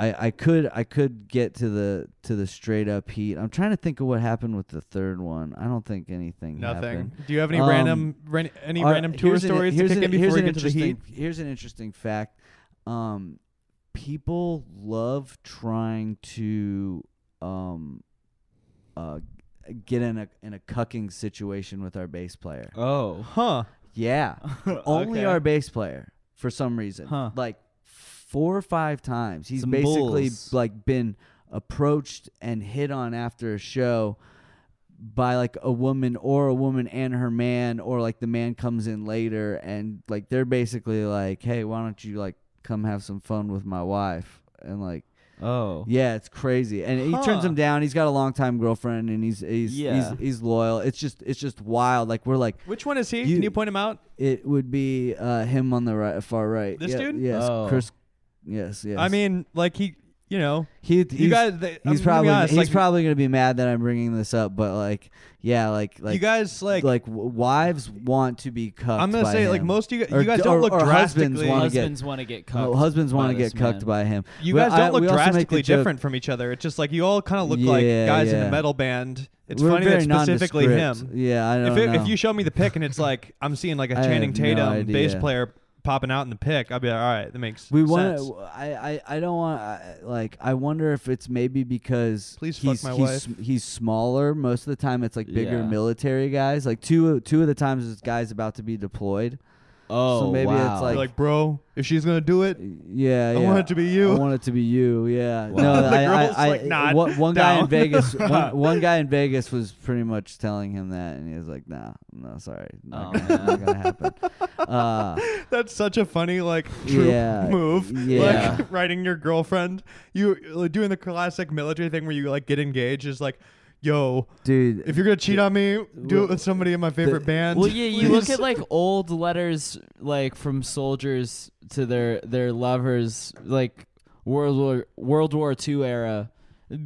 I, I could I could get to the to the straight up heat. I'm trying to think of what happened with the third one. I don't think anything Nothing. happened. Do you have any Um, random ran- any All right, random tour here's an- stories to here's kick an- in before we get to the heat? interesting- Here's an interesting fact. Um, people love trying to um, uh, get in a in a cucking situation with our bass player. Oh. Huh. Yeah, only our bass player for some reason. Huh. Like four or five times, he's Some basically bulls. like been approached and hit on after a show by like a woman or a woman and her man or like the man comes in later and like they're basically like hey why don't you like come have some fun with my wife and like Oh. yeah it's crazy and he turns him down he's got a long time girlfriend and he's he's, Yeah. he's he's loyal it's just it's just wild like we're like Which one is he? You- Can you point him out? it would be uh, him on the right, far right. This Yeah, dude? Yes, Oh. Chris. Yes, yes. I mean, like he, you know, he, he's, you guys. They, I'm he's probably honest, he's like, probably gonna be mad that I'm bringing this up, but like, yeah, like like you guys like. like wives want to be cucked. I'm gonna by say like him. most you, guys- Or you guys d- don't or- look or husbands drastically. wanna get- Husbands want to get cucked. Husbands want want to get cucked by him. You guys don't look we also make the drastically different from each other. It's just like you all kind of look like Yeah, guys in a metal band. It's We're funny that specifically him. Yeah, I don't If, it, know. if you show me the pic and it's like I'm seeing like a Channing no Tatum bass player popping out in the pic, I'd be like, all right, that makes We sense. want. I, I. I don't want. I, like. I wonder if it's maybe because Please fuck he's my he's, wife. sm- he's smaller. Most of the time, it's like bigger Yeah. military guys. Like two two of the times, this guys about to be deployed. Oh, So maybe it's wow. like- You're like, bro, if she's gonna do it, Yeah, I yeah. want it to be you. I want it to be you. Yeah. Wow. No, The I, girl's I, I, like, "Nah, one, one guy in. Vegas. One, one guy in Vegas was pretty much telling him that, and he was like, "Nah, no, sorry, not, Oh, gonna, not gonna happen." Uh, that's such a funny like troop Yeah, move. yeah. Like writing your girlfriend, you like, doing the classic military thing where you like get engaged is like, yo, dude, if you're gonna cheat on me, do it with somebody in my favorite band. Well, yeah, you look at like old letters, like from soldiers to their their lovers, like World War World War II era.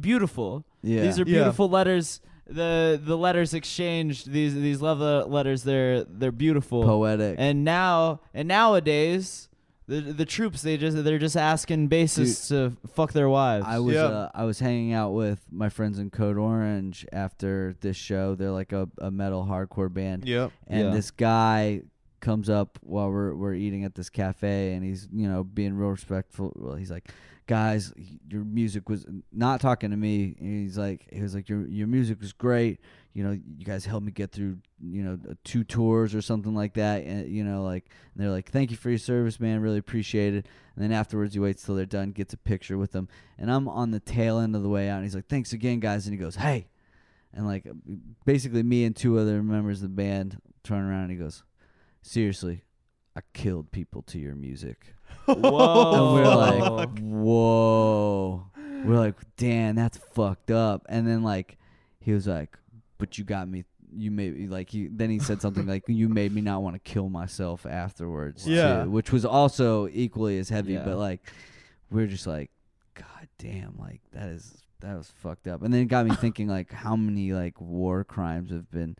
Beautiful. yeah, These are Yeah. beautiful letters. The the letters exchanged. These these love letters. They're they're beautiful. poetic. And now and nowadays, the the troops they just they're just asking bases to fuck their wives. I was Yeah. uh, I was hanging out with my friends in Code Orange after this show. They're like a, a metal hardcore band. Yep. and Yeah. this guy comes up while we're we're eating at this cafe and he's you know being real respectful well he's like guys your music was not talking to me. And he's like he was like your your music was great. You know you guys helped me get through you know two tours or something like that and you know like they're like thank you for your service man. Really appreciate it. And then afterwards he waits till they're done gets a picture with them. And i'm on the tail end of the way out and he's like thanks again guys. And he goes hey. And like basically me and two other members of the band turn around and he goes seriously i killed people to your music Whoa. and we're like whoa we're like damn that's fucked up and then like he was like but you got me you made me like he then he said something like you made me not want to kill myself afterwards Yeah. too, which was also equally as heavy Yeah. but like we're just like god damn like that is that was fucked up and then it got me thinking like how many like war crimes have been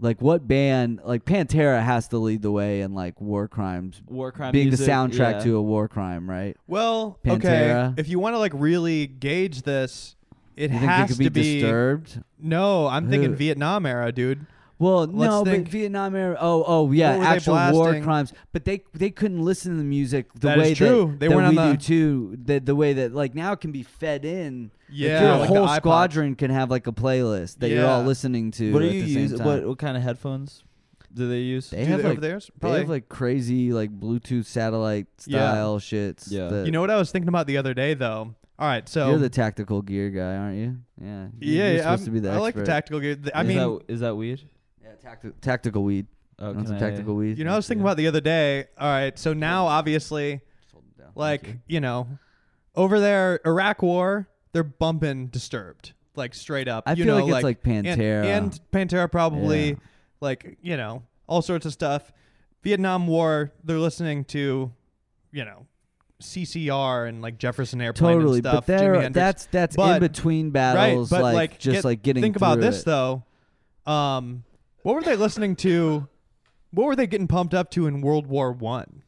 like what band like pantera has to lead the way in like war crimes war crime being music, the soundtrack yeah. to a war crime right Well, Pantera. okay. If you want to like really gauge this, it you think has it could be to be. disturbed No, I'm thinking Vietnam era, dude. Well, Let's no, think. but Vietnam era. Oh, oh, yeah, What were they actual war crimes. But they they couldn't listen to the music the That is way true. that, They that weren't we on do the- too. The the way that like now it can be fed in. Like, Yeah, your like whole squadron can have like a playlist that you're all listening to. What do at you the same use? time. What what kind of headphones do they use? They Do have they- like over there? they Probably. have like crazy like Bluetooth satellite Yeah. style shits. Yeah. that- you know what I was thinking about the other day, though. All right, so you're the tactical gear guy, aren't you? Yeah. You- yeah, you're yeah, supposed I'm- to be the I like the tactical gear. I is mean, that, is that weed? Yeah, tacti- tactical weed. Oh, You want can some I- tactical weed? you know, I was thinking Yeah. about the other day. All right, so now obviously, Just hold it down. Thank like you. you know, over there, Iraq War, they're bumping Disturbed, like straight up. I you feel know, like it's like and- Pantera. and, Pantera probably Yeah. like you know all sorts of stuff. Vietnam War, they're listening to, you know, CCR and like Jefferson Airplane totally and stuff. but Jimi there Hendrix. that's that's But- in between battles right, but like, like, just get- like getting think about through this it. though. Um, what were they listening to? What were they getting pumped up to in World War One?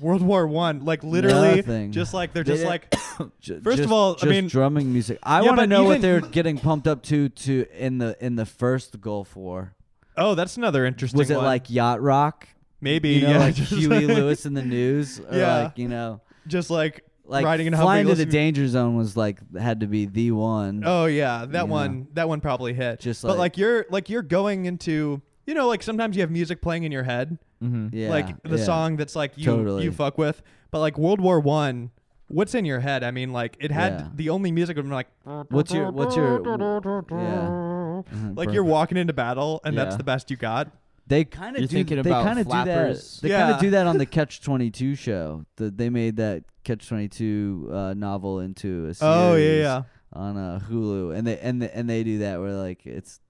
World War One, like literally, Nothing. just like they're just like Ju- First of just- all, I just mean- drumming music i Yeah, want to but know what they're getting pumped up to to in the in the first gulf war oh, that's another interesting. was it one. like yacht rock maybe you know yeah, like just huey lewis and the news or Yeah. like you know just like like riding in a flying Humvee to the listening- danger zone was like had to be the one Oh yeah, that You one that one probably hit. Just but like- like you're like you're going into you know like sometimes you have music playing in your head Mm-hmm. yeah like the yeah. song that's like you Totally. you fuck with. But like World War One, what's in your head? I mean, like it had Yeah. the only music would be like what's your what's your yeah Mhm. like you're walking into battle and that's Yeah. the best you got. They kind of You're do. thinking they about kind of do that. flappers? They kind Yeah. of do that on the Catch Twenty Two show. The, they made that Catch Twenty Two uh, novel into a series Oh yeah, yeah. on uh, Hulu, and they and the, and they do that where like it's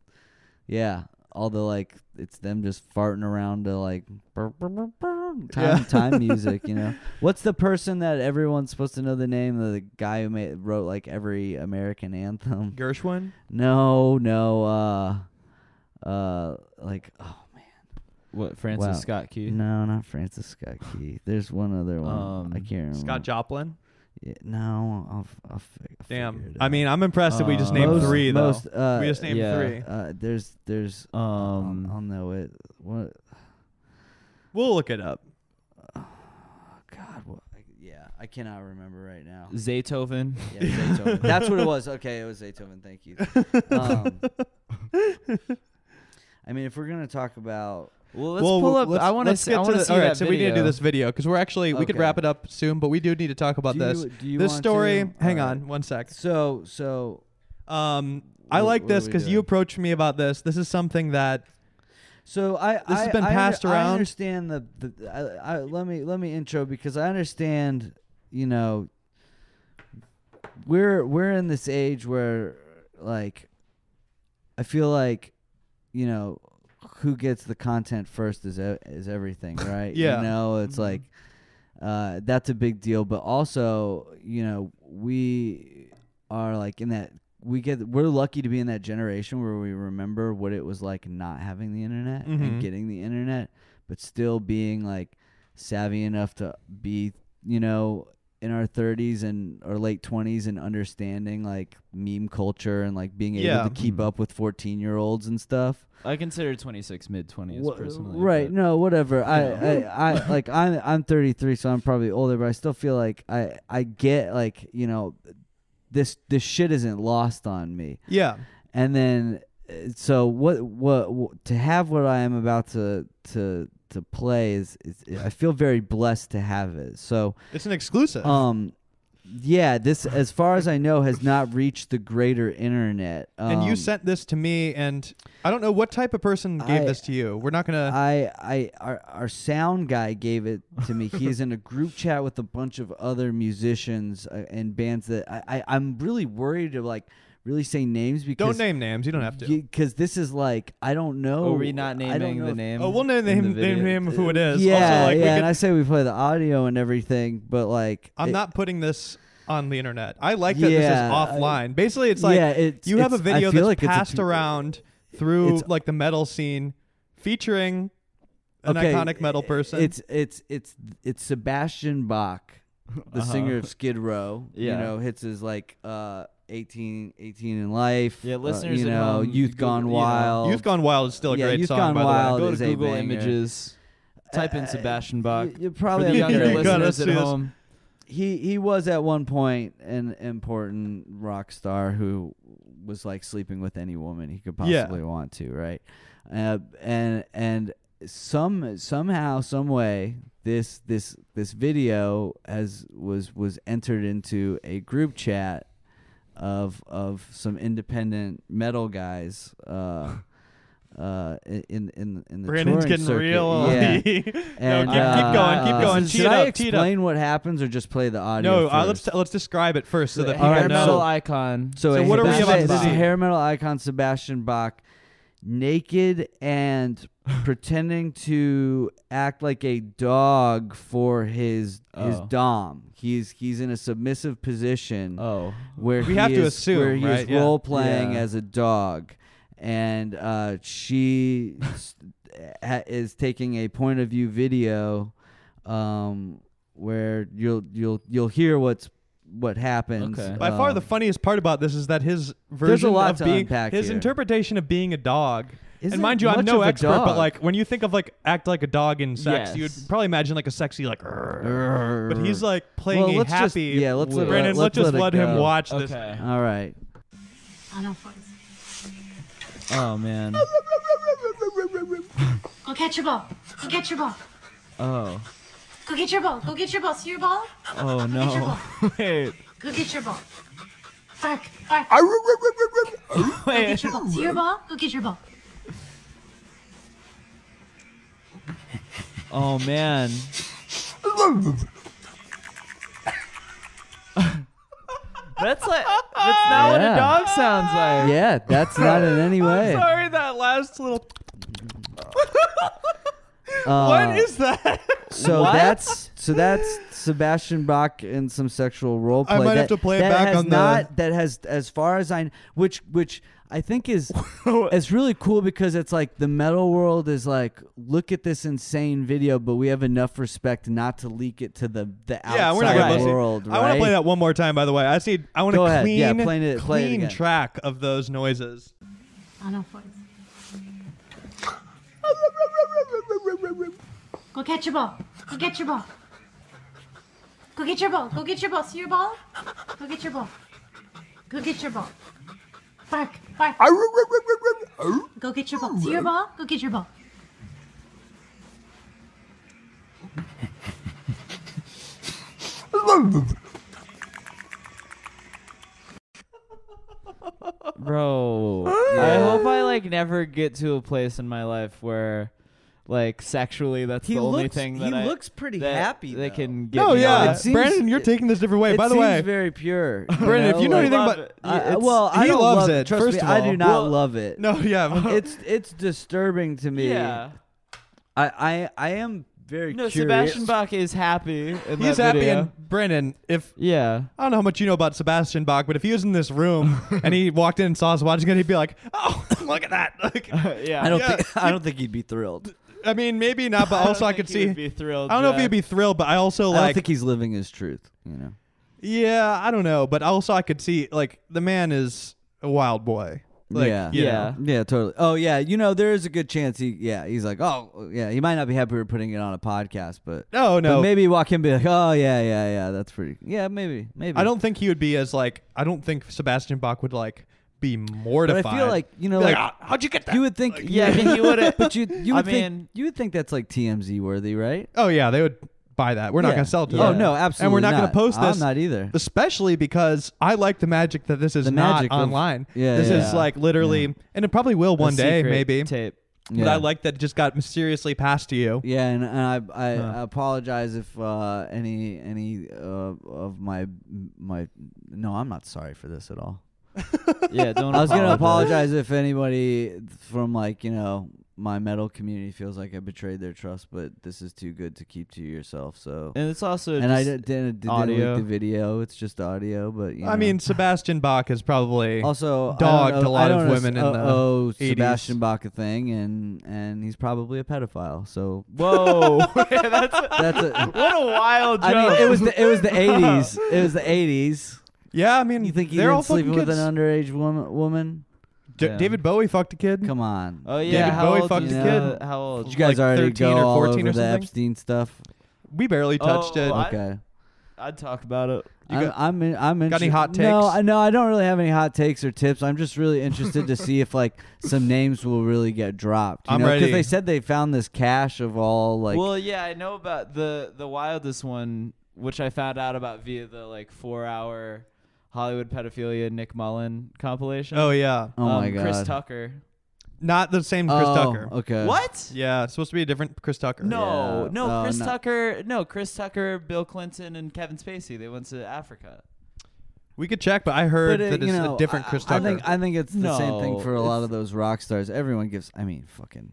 yeah, all the like it's them just farting around to like brr, brr, brr, time Yeah. time music. You know, what's the person that everyone's supposed to know the name of the guy who made, wrote like every American anthem? Gershwin. No, no, uh, uh, like oh. What Francis Wow. Scott Key? No, not Francis Scott Key. There's one other one. Um, I can't remember. Scott Joplin. Yeah, no, I'll, f- I'll, fi- I'll figure Damn. it I out. mean, I'm impressed that we just Uh, named most, three though. most, uh, we just named yeah. three. Uh, there's, there's. Um, I'll, I'll know it. What? We'll look it up. Uh, God, what? I, yeah, I cannot remember right now. Zaytoven. Yeah, Beethoven. That's what it was. Okay, it was Beethoven. Thank you. Um, I mean, if we're gonna talk about, Well, let's well, pull up. let's- I want to. get to the- see all right, that so we need to do this video because we're actually we could wrap it up soon, but we do need to talk about do this. You, do you this story. to? Hang All on, one sec. So, so, Um, I like this because you approached me about this. This is something that so I. This has I- been I passed I around. understand the. the I, I, let me let me intro because I understand. You know, we're we're in this age where, like, I feel like, you know, who gets the content first is e- is everything, right? Yeah. You know, it's Mhm. like uh, that's a big deal, but also, you know, we are like in that we get we're lucky to be in that generation where we remember what it was like not having the internet Mhm. and getting the internet, but still being like savvy enough to be, you know, in our 30s and or late 20s and understanding like meme culture and like being able Yeah. to keep Mhm. up with 14 year olds and stuff. I consider 26 mid 20s Wha- personally. right? but- No, whatever. I. I, I like I'm I'm 33, so I'm probably older, but I still feel like I I get like you know this this shit isn't lost on me. yeah, And then uh, so what what, what to have what I am about to to to play is, is I feel very blessed to have it. So it's an exclusive. um yeah, this as far as I know has not reached the greater internet. and you Um, sent this to me, and I don't know what type of person gave I- this to you. We're not gonna. I, I, our, our sound guy gave it to me. he is in a group chat with a bunch of other musicians uh, and bands that I, I, I'm really worried to like really say names because don't name names. You don't have to. because this is like I don't know. Are we not I don't naming know the if- name? oh, we'll name in name, the name, video? name who it is. Yeah, also, like, we yeah, could- and I say we play the audio and everything, but like I'm it- not putting this on the internet. I like that this is Yeah, I- offline. Basically, it's like yeah, it's, you have a it's- I video feel that's like it's a passed around through like the metal scene, featuring an okay, iconic metal person. It's it's it's it's Sebastian Bach, the Uh-huh. singer of Skid Row. Yeah. You know, hits his like uh 18, 18 in life. Yeah, uh, listeners you at know, home, Youth go- Gone you know, Wild. Youth Gone Wild is still a Yeah, great Youth song, Gone by Wild the way. Go is to a Google banger. Images. Type in Uh, Sebastian Bach. You, you For probably the younger. Listeners at home. he he was at one point an important rock star who was like sleeping with any woman he could Yeah. possibly want to, right? Uh, and and some somehow some way this this this video as was was entered into a group chat of of some independent metal guys uh uh in in in the Brandon's touring getting circuit. real. yeah no, keep, uh, keep going, keep uh, going. Should Tee I up, tee it up. explain what happens, or just play the audio? No, uh, let's t- let's describe it first so that The people All right, hair metal know. icon. so, so what are we Sebastian- about This is hair metal icon Sebastian Bach, naked and pretending to act like a dog for his his Oh. dom. He's he's in a submissive position Oh. where We have to assume, where he right? is Yeah. role playing Yeah. as a dog, and uh, she ha- is taking a point of view video, um, where you'll you'll you'll hear what's what happens. Okay. By far, um, the funniest part about this is that his a version lot of to being unpack his here. interpretation of being a dog. isn't and mind you, I'm much no of a expert, but dog. like when you think of like act like a dog in sex, Yes. you'd probably imagine like a sexy like. "Rrr." But he's like playing Well, a let's just- happy. yeah, let's let it- Brandon, let's let's just let it let him go. watch this. Okay. all right. I know, boys. Oh man. Go catch your ball. Go get your ball. Oh. Go get your ball. Go get your ball. See your ball? Oh Get your no. ball. Wait. Go get your ball. Bark. Bark. Go get your ball. See your ball? Go get your ball. Oh man. That's like that's not what a Yeah. dog sounds like. Yeah, that's not in any way. Sorry, that last little. Uh, what is that? So What? that's so that's Sebastian Bach and some sexual role play. I might that, have to play it that back has on the- not, That has, as far as I, which which I think is, it's really cool because it's like the metal world is like, look at this insane video, but we have enough respect not to leak it to the the outside Yeah, we're not gonna world. listen. World, I want to right? play that one more time. By the way, I see. I want Go to ahead. clean, Yeah, play it- play it clean again. track of those noises. I know, boys. Go catch your ball. Go get your ball. Go get your ball. Go get your ball. See your ball? Go get your ball. Go get your ball. Bark. Bark. Go get your ball. See your ball? Go get your ball. Bro, I hope I like never get to a place in my life where, like, sexually, that's He the only looks- thing he that I, looks pretty that happy, They though. can get. No, me yeah, on. It seems- Brandon, you're it- taking this different way. By the way, very pure. Brandon, if you know I anything love about- it. I, It's- well, I he don't loves love it, Trust first me, of I all. do not Well, love it. no, yeah, it's it's disturbing to me. yeah. I I, I am very No, curious. Sebastian Bach is happy. In he's that happy. video. And Brandon, if yeah. I don't know how much you know about Sebastian Bach, but if he was in this room and he walked in and saw us watching it, he'd be like, "Oh, look at that!" Like, yeah. I don't Yeah. think I don't think he'd be thrilled. I mean, maybe not, but also I, think could he see. would be thrilled. I don't know if he'd be thrilled, but I also like. I don't think he's living his truth. You know. yeah, I don't know, but also I could see like the man is a wild boy. Like, yeah. Yeah. know. Yeah, totally. Oh yeah, you know there is a good chance he yeah he's like oh yeah he might not be happy we're putting it on a podcast but oh, No, but no. maybe walk in and be like oh yeah yeah yeah that's pretty yeah maybe maybe I don't think he would be as like. I don't think Sebastian Bach would like be mortified. but. I feel like you know Be like, like, "Ah, how'd you get that? you would think Yeah, I mean, he would've- but you you I would think mean- you would think that's like TMZ worthy right oh yeah, they would buy that. We're not Yeah. gonna sell it to oh them. no absolutely and we're not, not gonna post this. I'm not either especially because I like the magic that this is The not magic of- online. yeah, this is like literally, and it probably will one day, secret maybe. Tape. But Yeah. I like that it just got mysteriously passed to you. Yeah, and, and I I, Huh. I apologize if uh, any any uh, of my my no, I'm not sorry for this at all. Yeah, don't. I was gonna apologize. apologize if anybody from like you know my metal community feels like I betrayed their trust, but this is too good to keep to yourself. So And it's also and I didn't didn't, didn't audio. leak the video. It's just audio, but you I know. mean, Sebastian Bach is probably also I dogged don't a lot of don't women in the uh, oh Sebastian Bach a thing, and and he's probably a pedophile. So Whoa, that's that's a. what a wild joke. I mean, it was the it was the 80s. It was the 80s. Yeah. I mean, You think he they're all didn't sleeping fucking with kids. an underage woman? Woman? D- Yeah. David Bowie fucked a kid. Come on. Oh yeah, David how Bowie old fucked is a the- kid? How old? Did you guys like already 13 go or all 14 over or the something? Epstein stuff? We barely oh, touched Oh, it. I- Okay. I'd talk about it. You I'm, got- I'm in, I'm got any inter- hot No, takes? I no, I don't really have any hot takes or tips. I'm just really interested to see if like some names will really get dropped. You I'm know? ready. they said they found this cache of all like. well, yeah, I know about the the wildest one, which I found out about via the like four hour Hollywood pedophilia Nick Mullen compilation. oh yeah, oh my Um, god. Chris Tucker. not the same Chris oh, Tucker. Okay. What? Yeah, it's supposed to be a different Chris Tucker. No, Yeah. no, Oh, Chris no. Tucker. No, Chris Tucker, Bill Clinton, and Kevin Spacey. They went to Africa. We could check, but I heard But, uh, that it's know, a different I- Chris I Tucker. think I think it's the same thing for a lot of those rock stars. Everyone gives. I mean, fucking.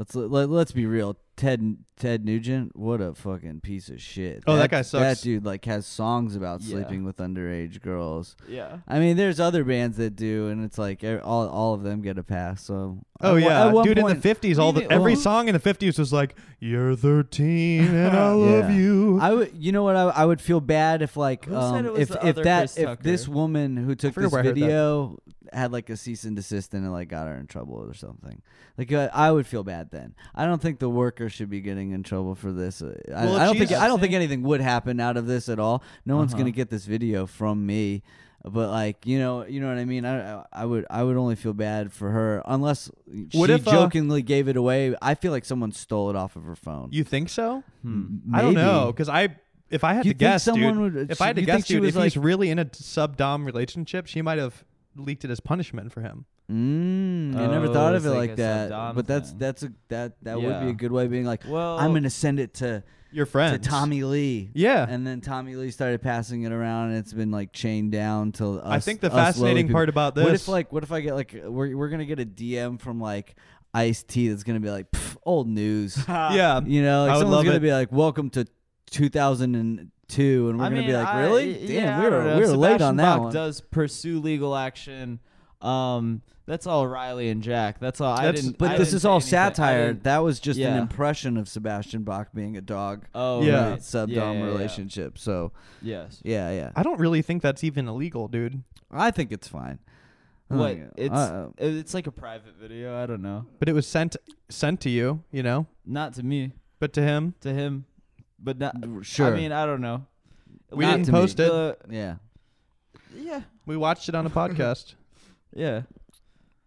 Let's let, let's be real. Ted Ted Nugent, what a fucking piece of shit. Oh, that guy sucks. That dude like has songs about Yeah. sleeping with underage girls. Yeah. I mean, there's other bands that do, and it's like e- all all of them get a pass. So Oh at one- yeah, at one dude! in point- the fifties, all the every Oh. song in the fifties was like, "You're 13 and I love Yeah. you." I would, you know what? I, I would feel bad if like Who said um, it was if the if other that Chris if this Tucker? woman who took forget this where I heard that. video had like a cease and desist and it like got her in trouble or something. Like uh, I would feel bad then. I don't think the worker should be getting in trouble for this. Uh, I, Well, I don't think I don't think anything would happen out of this at all. No one's Uh-huh. gonna get this video from me. But like you know, you know what I mean. I I- would I would only feel bad for her unless What she if, uh, jokingly gave it away. I feel like someone stole it off of her phone. you think so? I don't know because I, if I had You to guess, someone dude, would- if I had to guess, she dude, was if he's like- really in a sub dom relationship, she might have leaked it as punishment for him. Mm, I never thought Oh, of it it's like, like a that. sub-dom But that's thing. that's a that that would be Yeah. a good way of being like, Well, I'm gonna send it to Your friend. to friend, Tommy Lee. Yeah, And then Tommy Lee started passing it around, and it's been like chained down till. Us, I think the us lowly fascinating people- part about this. What if like what if I get like we're we're gonna get a DM from like Ice T that's gonna be like "Pff, old news. yeah, you know, I like would someone's love gonna it. be like, "Welcome to 2002," and we're I gonna be like, I- "Really? yeah, Damn, I we don't were know. we were late Sebastian on that Bach one." Does pursue legal action. Um, that's all Riley and Jack. That's all. I That's- didn't. But I this didn't is say all anything. I satire. didn't- That was just an Yeah. impression of Sebastian Bach being a dog. Oh, Yeah. a right. sub Yeah, dom yeah, yeah. relationship. So Yes. yeah, yeah. I don't really think that's even illegal, dude. I think it's fine. I What? think- It's uh, it's like a private video. I don't know. But it was sent sent to you, you know, Not to me. but to him. To him. But not. sure. I mean, I don't know. We Not didn't to me. post it. The- Yeah. yeah, We watched it on a podcast. yeah.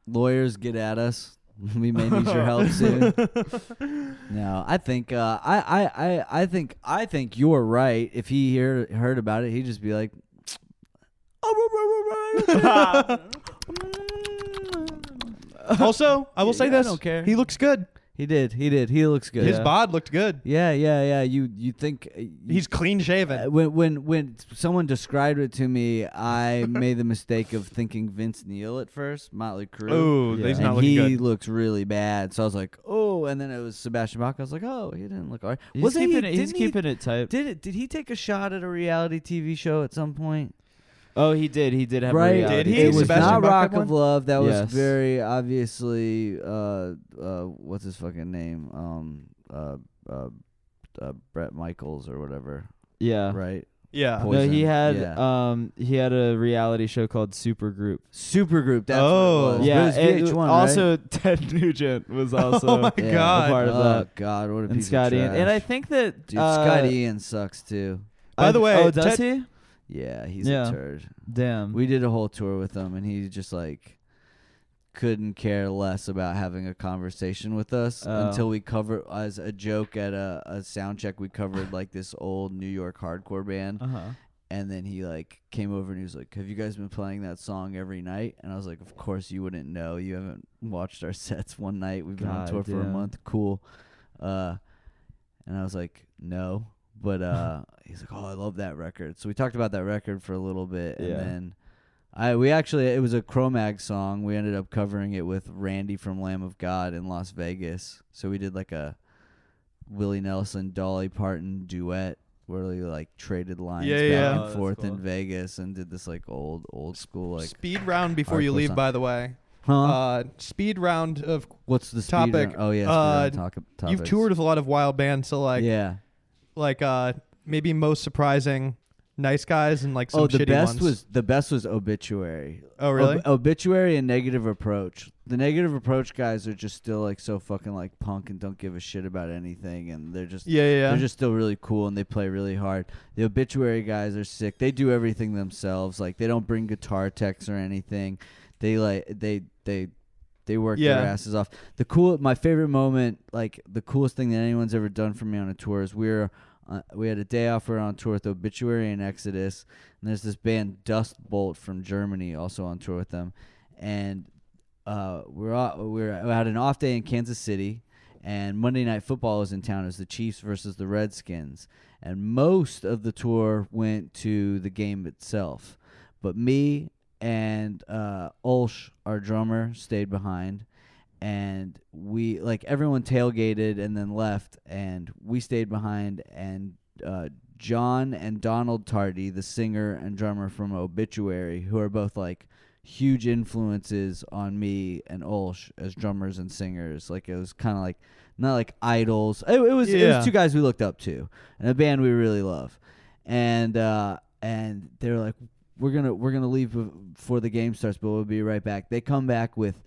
Lawyers get at us. We may need your help soon. No, I think uh, I, I, I, I think I think you're right. If he hear, heard about it, he'd just be like, also, I will say Yeah, I this: don't care. he looks good. He did, he did, he looks good. His Yeah. bod looked good. yeah, yeah, yeah. You, you think uh, He's clean Uh, shaven. when when when someone described it to me, I made the mistake of thinking Vince Neil at first, Motley Crue. Oh, Yeah. he's and looking he good. looks really bad. So I was like, oh, and then it was Sebastian Bach. I was like, oh, he didn't look alright. He's Wasn't keeping he, it. He's didn't he- keeping it tight. Did it? Did he take a shot at a reality TV show at some point? Oh, he did. He did have. a right? reality Did he? It was Sebastian not Bach Rock of? Love. That was Yes. very obviously. Uh, uh, what's his fucking name? Um, uh, uh, uh, Bret Michaels or whatever. Yeah. Right. yeah. Poison. No, he had Yeah. um he had a reality show called Supergroup. Supergroup. That's Oh. what it was. yeah, But it was VH1, also Ted Nugent was also oh my Yeah. god. part of oh, that. God, what a and piece Scotty, of and, trash. and I think that Dude, uh, Scott Ian sucks too. By I- the way, oh, does Ted- he? Yeah, he's Yeah. a turd. Damn. We did a whole tour with him, and he just like couldn't care less about having a conversation with us Oh. until we covered as a joke at a, a sound check. We covered like this old New York hardcore band, uh huh. and then he like came over and he was like, "Have you guys been playing that song every night?" And I was like, "Of course you wouldn't know. You haven't watched our sets one night. We've been on God tour for a damn. month. Cool." Uh, and I was like, "No." But uh, he's like, "Oh, I love that record." So we talked about that record for a little bit, and Yeah. then I we actually it was a Cro-Mag song. We ended up covering it with Randy from Lamb of God in Las Vegas. So we did like a Willie Nelson Dolly Parton duet where we like traded lines Yeah, back yeah. and Oh, that's forth cool. in Vegas and did this like old old school like speed round before you hardcore leave. song. By the way, huh? uh, speed round of What's the speed topic, round? Oh yeah, speed uh, round topics. you've toured with a lot of wild bands, so like yeah. Like uh maybe most surprising, nice guys and like some oh, the shitty best ones. was the best was obituary. oh really? Ob- obituary and negative approach. The negative approach guys are just still like so fucking like punk and don't give a shit about anything, and they're just yeah, yeah. yeah. They're just still really cool and they play really hard. The obituary guys are sick. They do everything themselves. Like they don't bring guitar techs or anything. They like they they they work Yeah. their asses off. The cool my favorite moment, like the coolest thing that anyone's ever done for me on a tour is we were uh, we had a day off. We were on tour with Obituary and Exodus, and there's this band Dust Bolt from Germany also on tour with them, and uh, we're out, we're we had an off day in Kansas City, and Monday Night Football was in town. Was the Chiefs versus the Redskins, and most of the tour went to the game itself, but me and uh, Ulsh, our drummer, stayed behind. And we like everyone tailgated and then left, and we stayed behind. And uh, John and Donald Tardy, the singer and drummer from Obituary, who are both like huge influences on me and Ulsh as drummers and singers. Like it was kind of like not like idols. It, it was it was two guys we looked up to and a band we really love. And uh and they were like we're going to we're to leave before the game starts, but we'll be right back. They come back with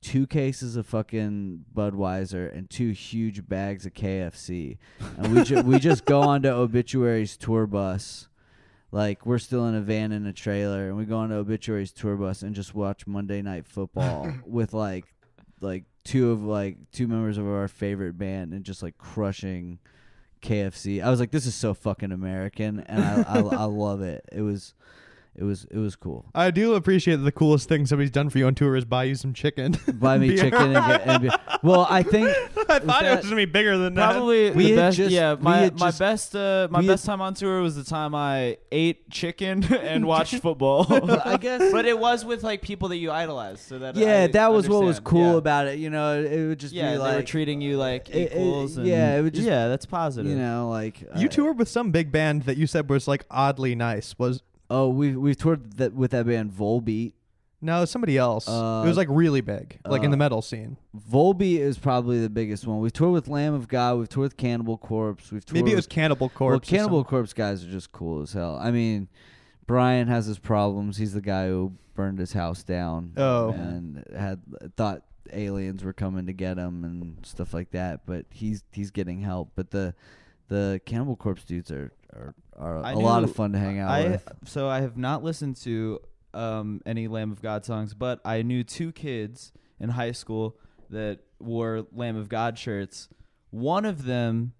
two cases of fucking Budweiser and two huge bags of KFC. And we ju- we just go onto Obituary's tour bus like we're still in a van in a trailer and we go on to obituaries tour bus and just watch monday night football with like like two of like two members of our favorite band and just like crushing kfc i was like this is so fucking american and i i, I love it it was it was it was cool I do appreciate that the coolest thing somebody's done for you on tour is buy you some chicken. buy me Beer. chicken and get and be, well i think I thought it was gonna be bigger than that. Probably We the had best. just- yeah, my had my just- best uh, my we had- best time on tour was the time I ate chicken and watched football. i guess but it was with like people that you idolize, so that yeah I that was what was cool Yeah. about it you know it would just Yeah, be they like were treating you like It- it- equals. and, yeah, it would just- yeah, that's positive. you know like you uh, toured with some big band that you said was like oddly nice. Was oh we we've toured that with that band volbeat no somebody else. Uh, it was like really big, like in the uh, metal scene. Volbeat is probably the biggest one. We've toured with Lamb of God. We've toured with Cannibal Corpse. We've toured Maybe it was with, Cannibal Corpse. well, Cannibal. Corpse guys are just cool as hell. I mean, Brian has his problems. He's the guy who burned his house down. Oh. and had thought aliens were coming to get him and stuff like that. But he's he's getting help. But the the Cannibal Corpse dudes are are, are I a lot of fun to hang out I with. so I have not listened to um, any Lamb of God songs, but I knew two kids in high school that wore Lamb of God shirts. One of them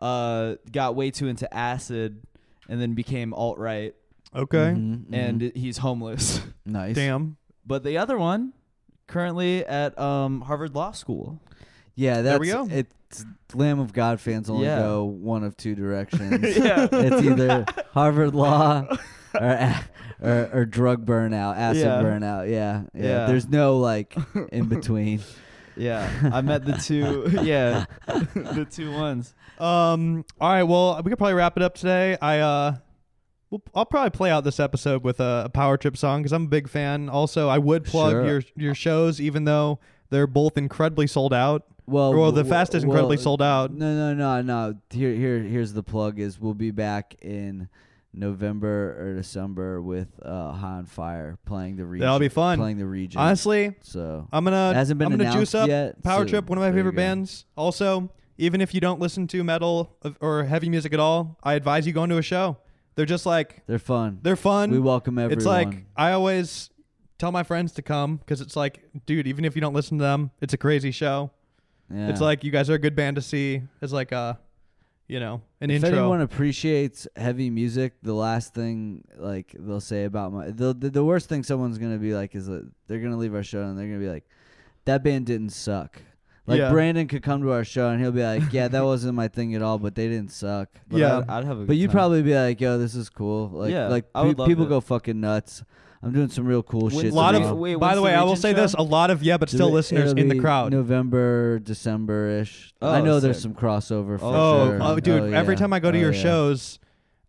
uh, got way too into acid and then became alt right, Okay. Mhm, mhm. and he's homeless. nice. Damn. but the other one currently at um, Harvard Law School. Yeah, that's There we go. It's Lamb of God fans only Yeah. go one of two directions. Yeah. it's either Harvard Law or, or or drug burnout, acid Yeah. burnout. Yeah, yeah. Yeah. There's no like in between. Yeah, I met the two. Yeah, the two ones. Um. All right. Well, we could probably wrap it up today. I uh, well, I'll probably play out this episode with a, a power trip song because I'm a big fan. Also, I would plug Sure. your your shows, even though they're both incredibly sold out. Well, Well, the fest is well, incredibly sold out. No, no, no, no. Here, here, here's the plug: is we'll be back in November or December with uh, High on Fire playing the region. That'll be fun. Playing the region. Honestly, so I'm gonna It hasn't been I'm gonna juice up yet, Power so Trip, one of my favorite bands. Also, even if you don't listen to metal or heavy music at all, I advise you going to a show. They're just like they're fun. they're fun. we welcome everyone. It's like I always tell my friends to come because it's like, dude, even if you don't listen to them, it's a crazy show. Yeah. It's like you guys are a good band to see as like a, you know, an intro. if anyone appreciates heavy music, the last thing like they'll say about my the the, the worst thing someone's gonna be like is that they're gonna leave our show and they're gonna be like, that band didn't suck. Like Yeah. Brandon could come to our show and he'll be like, yeah, that wasn't my thing at all, but they didn't suck. But Yeah. I'd, I'd have a. But you'd time. probably be like, yo, this is cool. Like, Yeah, like I would pe- love people it. go fucking nuts. I'm doing some real cool shit. a lot the of, wait, by the the way, I will Regent say this: a lot of yeah, but still It'll- listeners in the crowd. November, December ish. Oh, I know there's some crossover for oh, sure. oh, dude! Every yeah. time I go to Oh, your yeah. shows,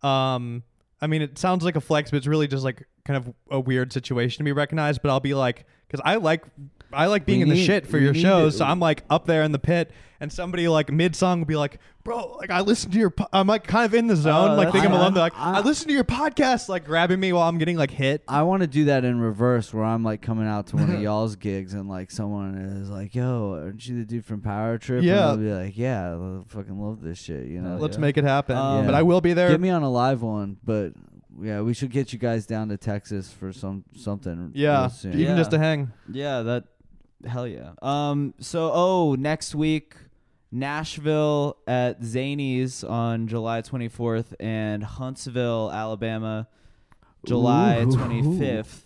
um, I mean, it sounds like a flex, but it's really just like kind of a weird situation to be recognized. But I'll be like, because I like, I like being We in the need- shit for your shows. it. So I'm like up there in the pit, and somebody like mid song will be like, "Bro, like I listen to your," po-. I'm like kind of in the zone, Oh, like that's thinking I'm fun. alone. Like, I- "I listened to your podcast," like grabbing me while I'm getting like hit. I want to do that in reverse, where I'm like coming out to one of y'all's gigs, and like someone is like, "Yo, aren't you the dude from Power Trip?" Yeah. and I'll be like, "Yeah, I fucking love this shit." You know, Let's yeah. make it happen. Um, But I will be there. get me on a live one, but yeah, we should get you guys down to Texas for some something. yeah, real soon. even Yeah. just to hang. Yeah, that. Hell yeah. Um. So, oh, next week, Nashville at Zany's on July 24th, and Huntsville, Alabama, July Ooh. 25th.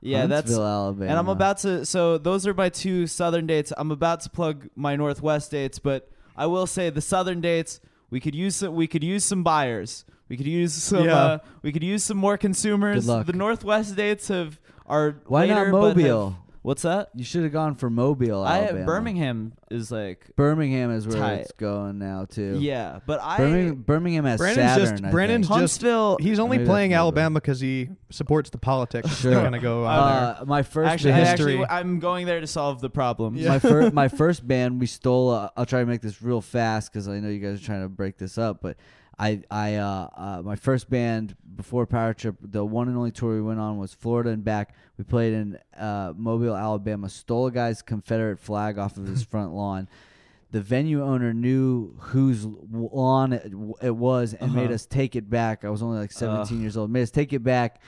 Yeah, that's. Alabama. And I'm about to. So those are my two southern dates. I'm about to plug my northwest dates, but I will say the southern dates. We could use some. We could use some buyers. We could use some. Yeah. Uh, we could use some more consumers. The northwest dates have are Why not later, have- Mobile? What's that? You should have gone for Mobile, I Alabama. Birmingham is like Birmingham is where Tight. it's going now too. yeah, but I Birmingham, Birmingham has Brandon's Saturn. just I Brandon's think. just Huntsville. he's only Maybe playing. Alabama because he supports the politics. Sure. They're gonna go on there. Uh, my first actually, I band, actually, I'm going there to solve the problem. my first my first band we stole uh, I'll try to make this real fast because I know you guys are trying to break this up but I I uh, uh my first band before Power Trip the one and only tour we went on was Florida and back we played in uh, Mobile Alabama stole a guy's Confederate flag off of his front lawn the venue owner knew whose lawn it, it was and made Uh-huh. us take it back I was only like 17 Ugh. years old made us take it back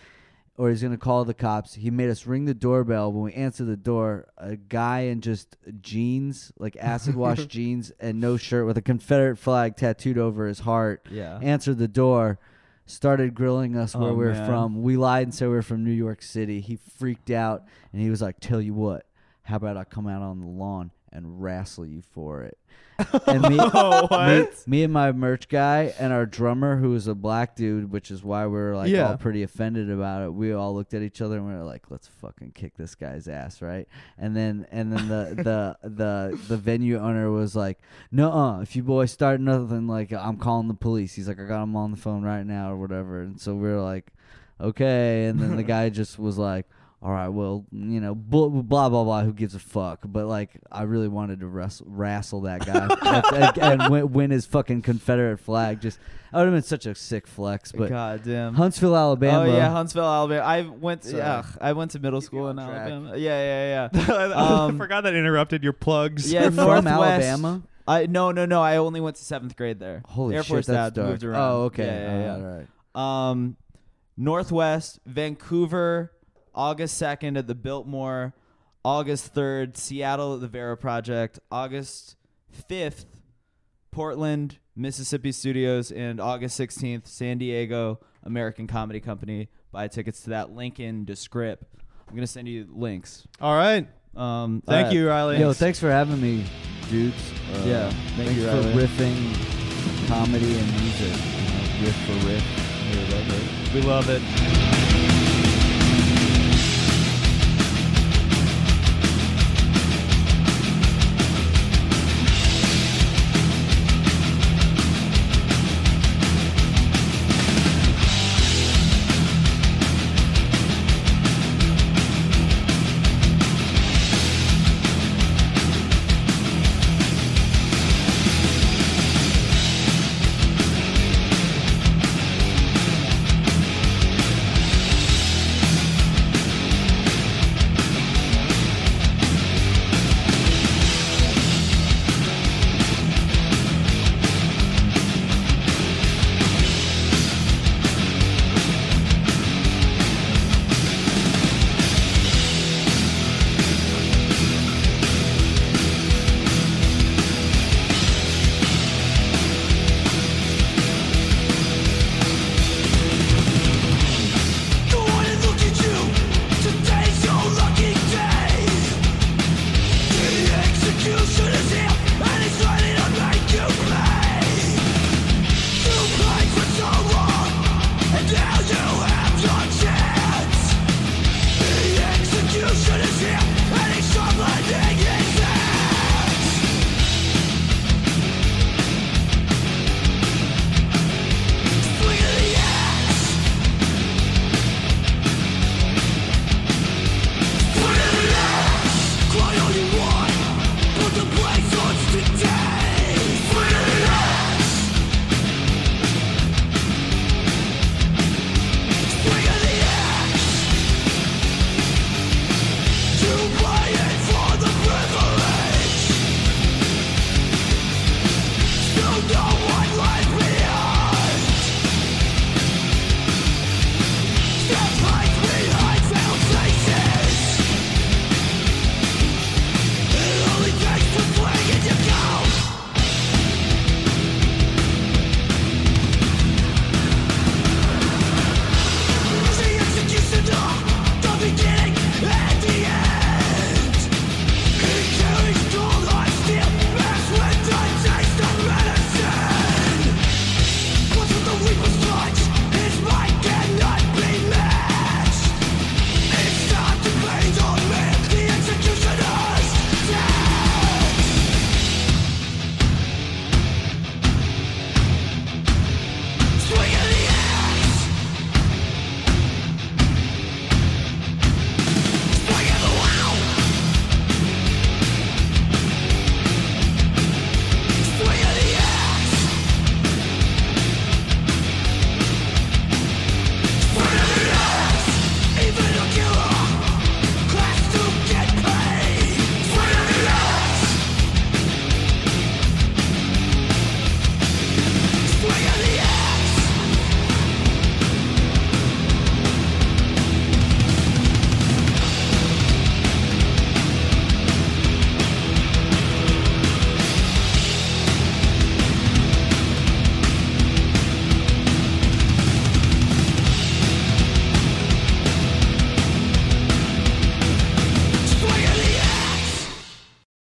or he's gonna call the cops. He made us ring the doorbell. When we answered the door, a guy in just jeans, like acid wash jeans, and no shirt, with a Confederate flag tattooed over his heart, Yeah. answered the door. Started grilling us where Oh, we were man. from. We lied and said we were from New York City. He freaked out and he was like, "Tell you what, how about I come out on the lawn and wrestle you for it?" And me, Oh, me, me and my merch guy and our drummer, who is a black dude, which is why we are like Yeah. all pretty offended about it. We all looked at each other and we were like, "Let's fucking kick this guy's ass, right?" And then and then the the the the venue owner was like, "No, if you boys start nothing, like I'm calling the police." He's like, "I got him on the phone right now or whatever." And so we are like, "Okay." And then the guy just was like. All right, well, you know, blah, blah blah blah. Who gives a fuck? But like, I really wanted to wrestle, wrestle that guy and, and win, win his fucking Confederate flag. Just, that would have been such a sick flex. But God damn. Huntsville, Alabama. Oh yeah, Huntsville, Alabama. I went. Sorry. Yeah, I went to middle school in track. Alabama. Yeah, yeah, yeah. I Um, forgot that interrupted your plugs. Yeah, from Northwest- Alabama. I no no no. I only went to seventh grade there. Holy Air shit, Force that's dad dark. moved around. Oh, okay. Yeah, yeah, yeah. All right. Um, Northwest, Vancouver, August 2nd at the Biltmore, August 3rd, Seattle at the Vera Project, August 5th, Portland, Mississippi Studios, and August 16th, San Diego, American Comedy Company. Buy tickets to that link in descript. I'm going to send you links. All right. Um, Thank alright. you, Riley. Yo, thanks for having me, dudes. Uh, Yeah, thank thanks you, for Riley. riffing comedy and music. You know, riff for riff. Here, right here. we love it.